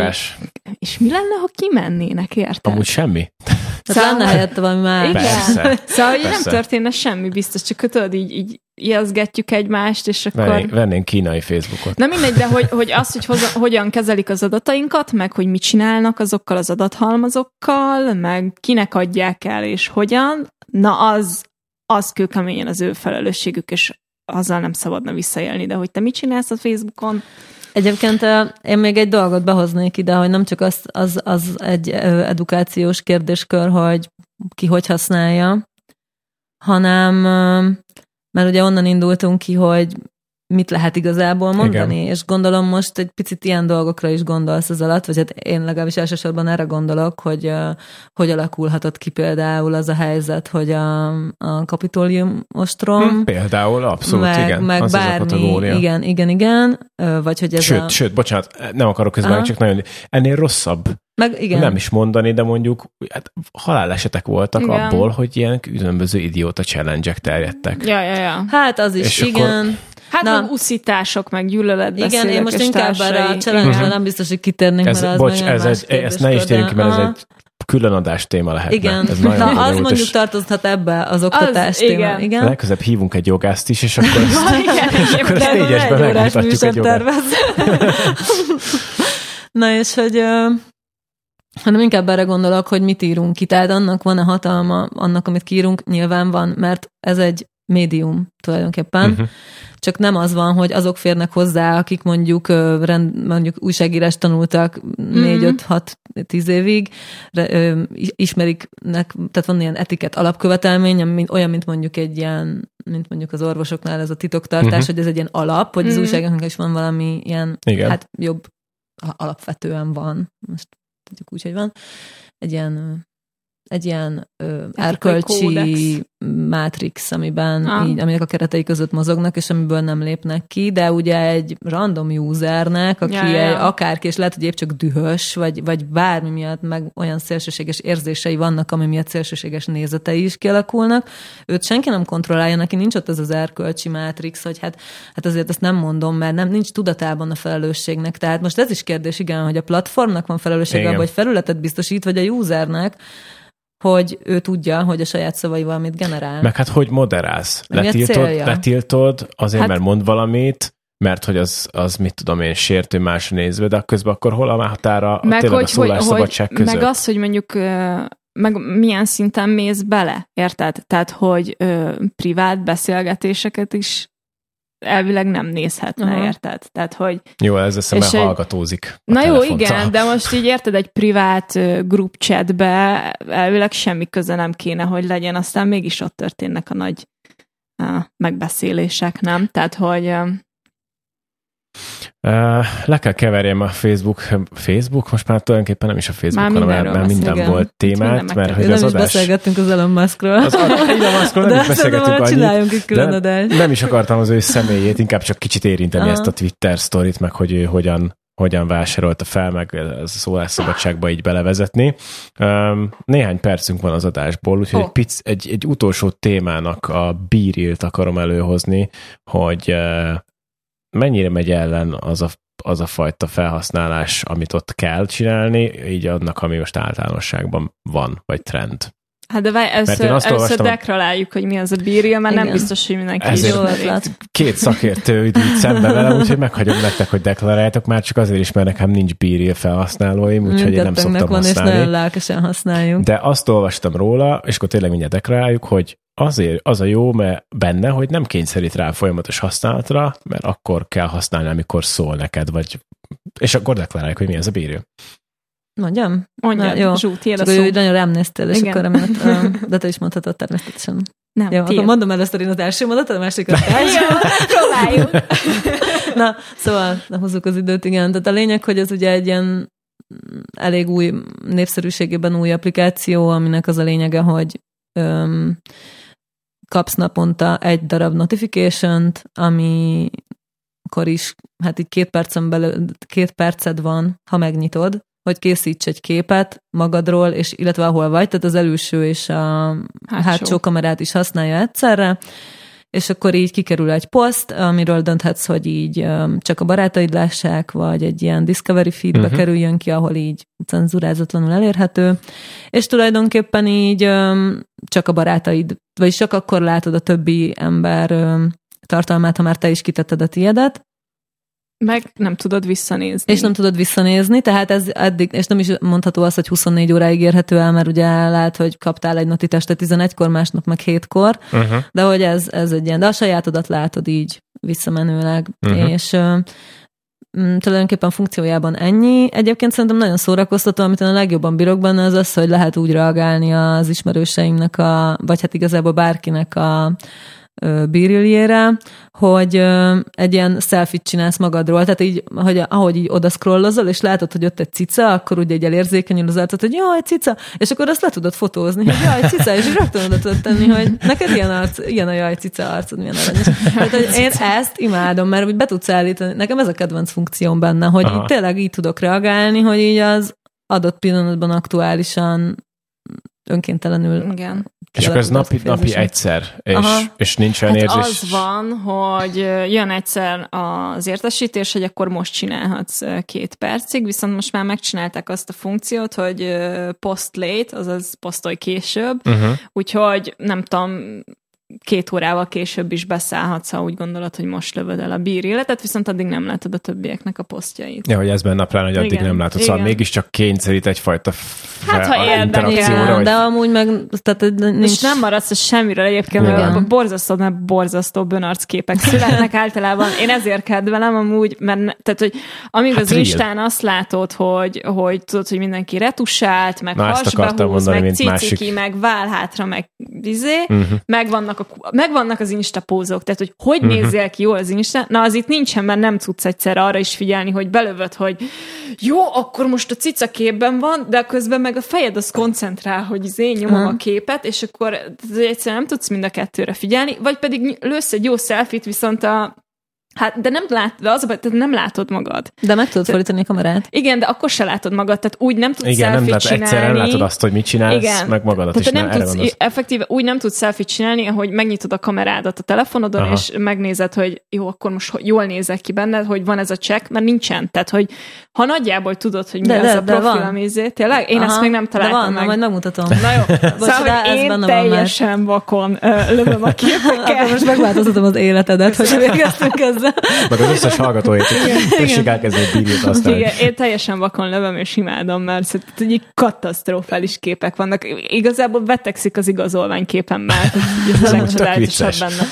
és mi lenne, ha kimennének, érted? Amúgy semmi. Szóval lenne helyette valami más. Igen. Persze, szóval, hogy nem történne semmi biztos, csak tudod, így, így ijeszgetjük egymást, és akkor... Vennénk, vennénk kínai Facebookot. Na mindegy, de hogy, hogy az, hogy hoza, hogyan kezelik az adatainkat, meg hogy mit csinálnak azokkal az adathalmazokkal, meg kinek adják el, és hogyan, na az, az kőkeményen az ő felelősségük, és azzal nem szabadna visszaélni, de hogy te mit csinálsz a Facebookon, Egyébként én még egy dolgot behoznék ide, hogy nem csak az, az, az egy edukációs kérdéskör, hogy ki hogy használja, hanem mert ugye onnan indultunk ki, hogy mit lehet igazából mondani, Igen. és gondolom most egy picit ilyen dolgokra is gondolsz az alatt, vagy hát én legalábbis elsősorban erre gondolok, hogy uh, hogy alakulhatott ki például az a helyzet, hogy a, a kapitólium ostrom. Hm, például, abszolút, meg, igen. Meg az bármi, az igen, igen, igen, vagy hogy ez sőt, a... Sőt, bocsánat, nem akarok közben, csak nagyon, ennél rosszabb meg igen. Nem is mondani, de mondjuk hát halálesetek voltak igen. abból, hogy ilyen különböző idióta challenge terjedtek. Ja, ja, ja. Hát az is, és igen. Akkor, Hát Na. meg uszítások, meg gyűlöletbeszélek Igen, én most inkább erre a challenge nem biztos, hogy kitérnénk, ez, mert az bocs, ez egy, ezt ne is térjünk ki, mert ez egy külön adás téma lehet. Igen, ez Na, az mondjuk tartozhat ebbe az oktatás az, téma. Igen. igen. Legközelebb hívunk egy jogást is, és akkor ezt, igen, és akkor ezt négyesben megmutatjuk egy jogást. Na és hogy hanem inkább erre gondolok, hogy mit írunk ki. Tehát annak van a hatalma, annak, amit kiírunk, nyilván van, mert ez egy médium tulajdonképpen. Uh-huh. Csak nem az van, hogy azok férnek hozzá, akik mondjuk, rend, mondjuk újságírás tanultak uh-huh. 4-5-6-10 évig, re, ismerik, tehát van ilyen etiket alapkövetelmény, olyan, mint mondjuk egy ilyen, mint mondjuk az orvosoknál ez a titoktartás, uh-huh. hogy ez egy ilyen alap, hogy uh-huh. az újságoknak is van valami ilyen, Igen. hát jobb alapvetően van. Most tudjuk úgy, hogy van, egy ilyen egy ilyen ö, erkölcsi mátrix, amiben ah. így, aminek a keretei között mozognak, és amiből nem lépnek ki, de ugye egy random usernek, aki ja, ja. Egy, akárki, és lehet, hogy épp csak dühös, vagy, vagy bármi miatt meg olyan szélsőséges érzései vannak, ami miatt szélsőséges nézetei is kialakulnak, őt senki nem kontrollálja, neki nincs ott ez az erkölcsi mátrix, hogy hát, hát azért ezt nem mondom, mert nem nincs tudatában a felelősségnek. Tehát most ez is kérdés, igen, hogy a platformnak van felelőssége, vagy felületet biztosít, vagy a usernek, hogy ő tudja, hogy a saját szavaival mit generál. Meg hát hogy moderálsz? Letiltod, letiltod azért, hát, mert mond valamit, mert hogy az, az mit tudom én, sértő más nézve, de közben akkor hol a határa meg tényleg hogy, a szólásszabadság hogy, között? Meg az, hogy mondjuk meg milyen szinten mész bele, érted? Tehát, hogy ö, privát beszélgetéseket is elvileg nem nézhetne, uh-huh. érted? Tehát, hogy... Jó, ez a mert hallgatózik. Na jó, igen, de most így érted, egy privát group chatbe elvileg semmi köze nem kéne, hogy legyen, aztán mégis ott történnek a nagy uh, megbeszélések, nem? Tehát, hogy... Uh, le kell keverjem a Facebook, Facebook most már tulajdonképpen nem is a Facebook, már hanem már, már minden igen. volt témát, mert hogy az nem adás... is beszélgettünk az Elon Muskról. Az Elon Muskról nem de is beszélgettünk annyit. csináljunk egy külön adást. Nem is akartam az ő személyét, inkább csak kicsit érinteni Aha. ezt a Twitter sztorit, meg hogy ő hogyan hogyan vásárolta fel, meg a szólásszabadságba így belevezetni. Néhány percünk van az adásból, úgyhogy oh. egy, pic, egy, egy utolsó témának a bírilt akarom előhozni, hogy mennyire megy ellen az a, az a fajta felhasználás, amit ott kell csinálni, így annak, ami most általánosságban van, vagy trend. Hát de várj, először, először dekraláljuk, hogy mi az a bírja, mert Igen. nem biztos, hogy mindenki Ezért jól Két szakértő így szembe vele, úgyhogy meghagyom nektek, hogy deklaráljátok, már csak azért is, mert nekem nincs bírja felhasználóim, úgyhogy én nem szoktam van, használni. és nagyon lelkesen használjuk. De azt olvastam róla, és akkor tényleg mindjárt deklaráljuk, hogy azért az a jó mert benne, hogy nem kényszerít rá folyamatos használatra, mert akkor kell használni, amikor szól neked, vagy és akkor deklaráljuk, hogy mi ez a bírja. Mondjam? Mondjam, jó. Zsú, tiéd a szó. Hogy nagyon rám néztél, és Igen. akkor emiatt, de te is mondhatod természetesen. Nem, jó, akkor mondom először én az első mondatot, a másik az első. Próbáljuk. Na, szóval, na, hozzuk az időt, igen. Tehát a lényeg, hogy ez ugye egy ilyen elég új, népszerűségében új applikáció, aminek az a lényege, hogy öm, kapsz naponta egy darab notification-t, ami akkor is, hát így két percen belül, két perced van, ha megnyitod, hogy készíts egy képet magadról, és illetve ahol vagy, tehát az előső és a hátsó, hátsó kamerát is használja egyszerre, és akkor így kikerül egy poszt, amiről dönthetsz, hogy így csak a barátaid lássák, vagy egy ilyen Discovery feedbe uh-huh. kerüljön ki, ahol így cenzurázatlanul elérhető, és tulajdonképpen így csak a barátaid, vagy csak akkor látod a többi ember tartalmát, ha már te is kitetted a tiédet, meg nem tudod visszanézni. És nem tudod visszanézni, tehát ez eddig, és nem is mondható az, hogy 24 óráig érhető el, mert ugye lehet, hogy kaptál egy noti testet 11-kor, másnap meg 7-kor, uh-huh. de hogy ez, ez egy ilyen, de a sajátodat látod így visszamenőleg, uh-huh. és mm, tulajdonképpen funkciójában ennyi. Egyébként szerintem nagyon szórakoztató, amit a legjobban bírok benne, az az, hogy lehet úgy reagálni az ismerőseimnek, a, vagy hát igazából bárkinek a bíriljére, hogy egy ilyen selfie csinálsz magadról, tehát így, hogy ahogy így oda scrollozol, és látod, hogy ott egy cica, akkor ugye egy elérzékenyül az arcot, hogy jaj, cica, és akkor azt le tudod fotózni, hogy jaj, cica, és rögtön oda tudod tenni, hogy neked ilyen, arc, ilyen a jaj, cica arcod, milyen aranyos. Tehát, hogy én ezt imádom, mert úgy be tudsz állítani, nekem ez a kedvenc funkcióm benne, hogy így tényleg így tudok reagálni, hogy így az adott pillanatban aktuálisan önkéntelenül Igen. És akkor ez napi, napi egyszer, és, és nincs olyan hát érzés. az van, hogy jön egyszer az értesítés, hogy akkor most csinálhatsz két percig, viszont most már megcsinálták azt a funkciót, hogy post late, azaz posztolj később, uh-huh. úgyhogy nem tudom, két órával később is beszállhatsz, ha úgy gondolod, hogy most lövöd el a bír életet, viszont addig nem látod a többieknek a posztjait. Ja, hogy ez benne a plán, hogy addig igen, nem látod. Szóval igen. mégiscsak kényszerít egyfajta Hát, ha érdekel, vagy... de amúgy meg... Tehát nincs... És nem maradsz semmiről egyébként, mert a borzasztó, mert borzasztó bönarc képek születnek általában. Én ezért kedvelem amúgy, mert tehát, hogy amíg hát az real. Instán azt látod, hogy, hogy tudod, hogy mindenki retusált, meg Na, hasbehúz, mondani, meg ciciki, másik. meg válhátra, meg vizé, uh-huh. meg vannak a, megvannak az instapózok, tehát hogy hogy uh-huh. nézzél ki jól az insta, na az itt nincsen, mert nem tudsz egyszer arra is figyelni, hogy belövöd, hogy jó, akkor most a cica képben van, de közben meg a fejed az koncentrál, hogy az én nyomom uh-huh. a képet, és akkor egyszerűen nem tudsz mind a kettőre figyelni, vagy pedig lősz egy jó selfit, viszont a Hát, de nem lát, de az a nem látod magad. De meg tudod fordítani a kamerát. Igen, de akkor se látod magad, tehát úgy nem tudsz Igen, nem lát, csinálni. Egyszer nem látod azt, hogy mit csinálsz, Igen. meg magadat tehát is. Nem, nem tudsz, effektíve úgy nem tudsz selfie csinálni, hogy megnyitod a kamerádat a telefonodon, Aha. és megnézed, hogy jó, akkor most jól nézek ki benned, hogy van ez a check, mert nincsen. Tehát, hogy ha nagyjából tudod, hogy mi de, az de, a profil, ami tényleg? Én Aha, ezt még nem találtam de van, meg. majd megmutatom. Na jó, szóval, hogy én teljesen vakon lövöm a képeket. most megváltoztatom az életedet, hogy végeztünk ezzel. Meg az összes hallgatóit, tessék elkezdeni bírjút aztán. Igen, én teljesen vakon lövöm és imádom, mert szerintem egy katasztrofális képek vannak. Igazából betegszik az igazolványképemmel. Ez a legcsodálatosabb benne.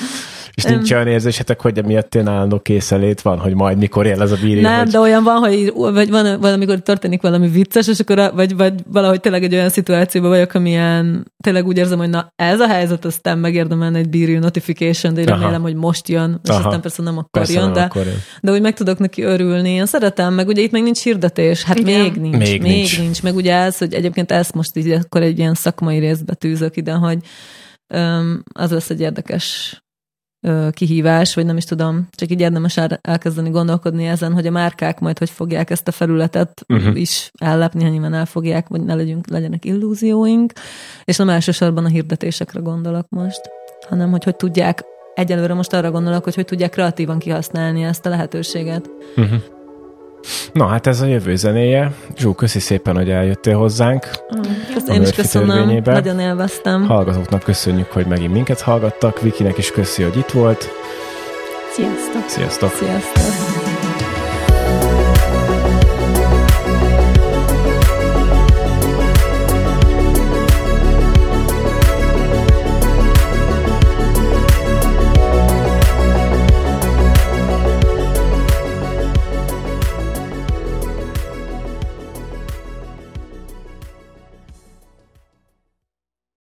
És nincs olyan érzésetek, hogy miatt ilyen állandó készenlét van, hogy majd mikor él ez a bírja? Nem, hogy... de olyan van, hogy vagy van, van, amikor történik valami vicces, és akkor vagy, vagy valahogy tényleg egy olyan szituációban vagyok, amilyen tényleg úgy érzem, hogy na ez a helyzet, aztán megérdemelne egy bírő notification, de én remélem, hogy most jön, és Aha. aztán persze nem akkor persze jön, nem de, akkor jön. de úgy meg tudok neki örülni. Én szeretem, meg ugye itt még nincs hirdetés, hát Igen. még nincs, még, még nincs. nincs. Meg ugye ez, hogy egyébként ezt most így akkor egy ilyen szakmai részbe tűzök ide, hogy um, az lesz egy érdekes kihívás, vagy nem is tudom, csak így érdemes elkezdeni gondolkodni ezen, hogy a márkák majd hogy fogják ezt a felületet uh-huh. is ellepni, ha nyilván elfogják, vagy ne legyünk, legyenek illúzióink, és nem elsősorban a hirdetésekre gondolok most, hanem hogy hogy tudják, egyelőre most arra gondolok, hogy hogy tudják kreatívan kihasználni ezt a lehetőséget. Uh-huh. Na hát ez a jövő zenéje. Zsú, köszi szépen, hogy eljöttél hozzánk. Köszönöm, én is köszönöm, nagyon élveztem. Hallgatóknak köszönjük, hogy megint minket hallgattak. Vikinek is köszi, hogy itt volt. Sziasztok! Sziasztok! Sziasztok!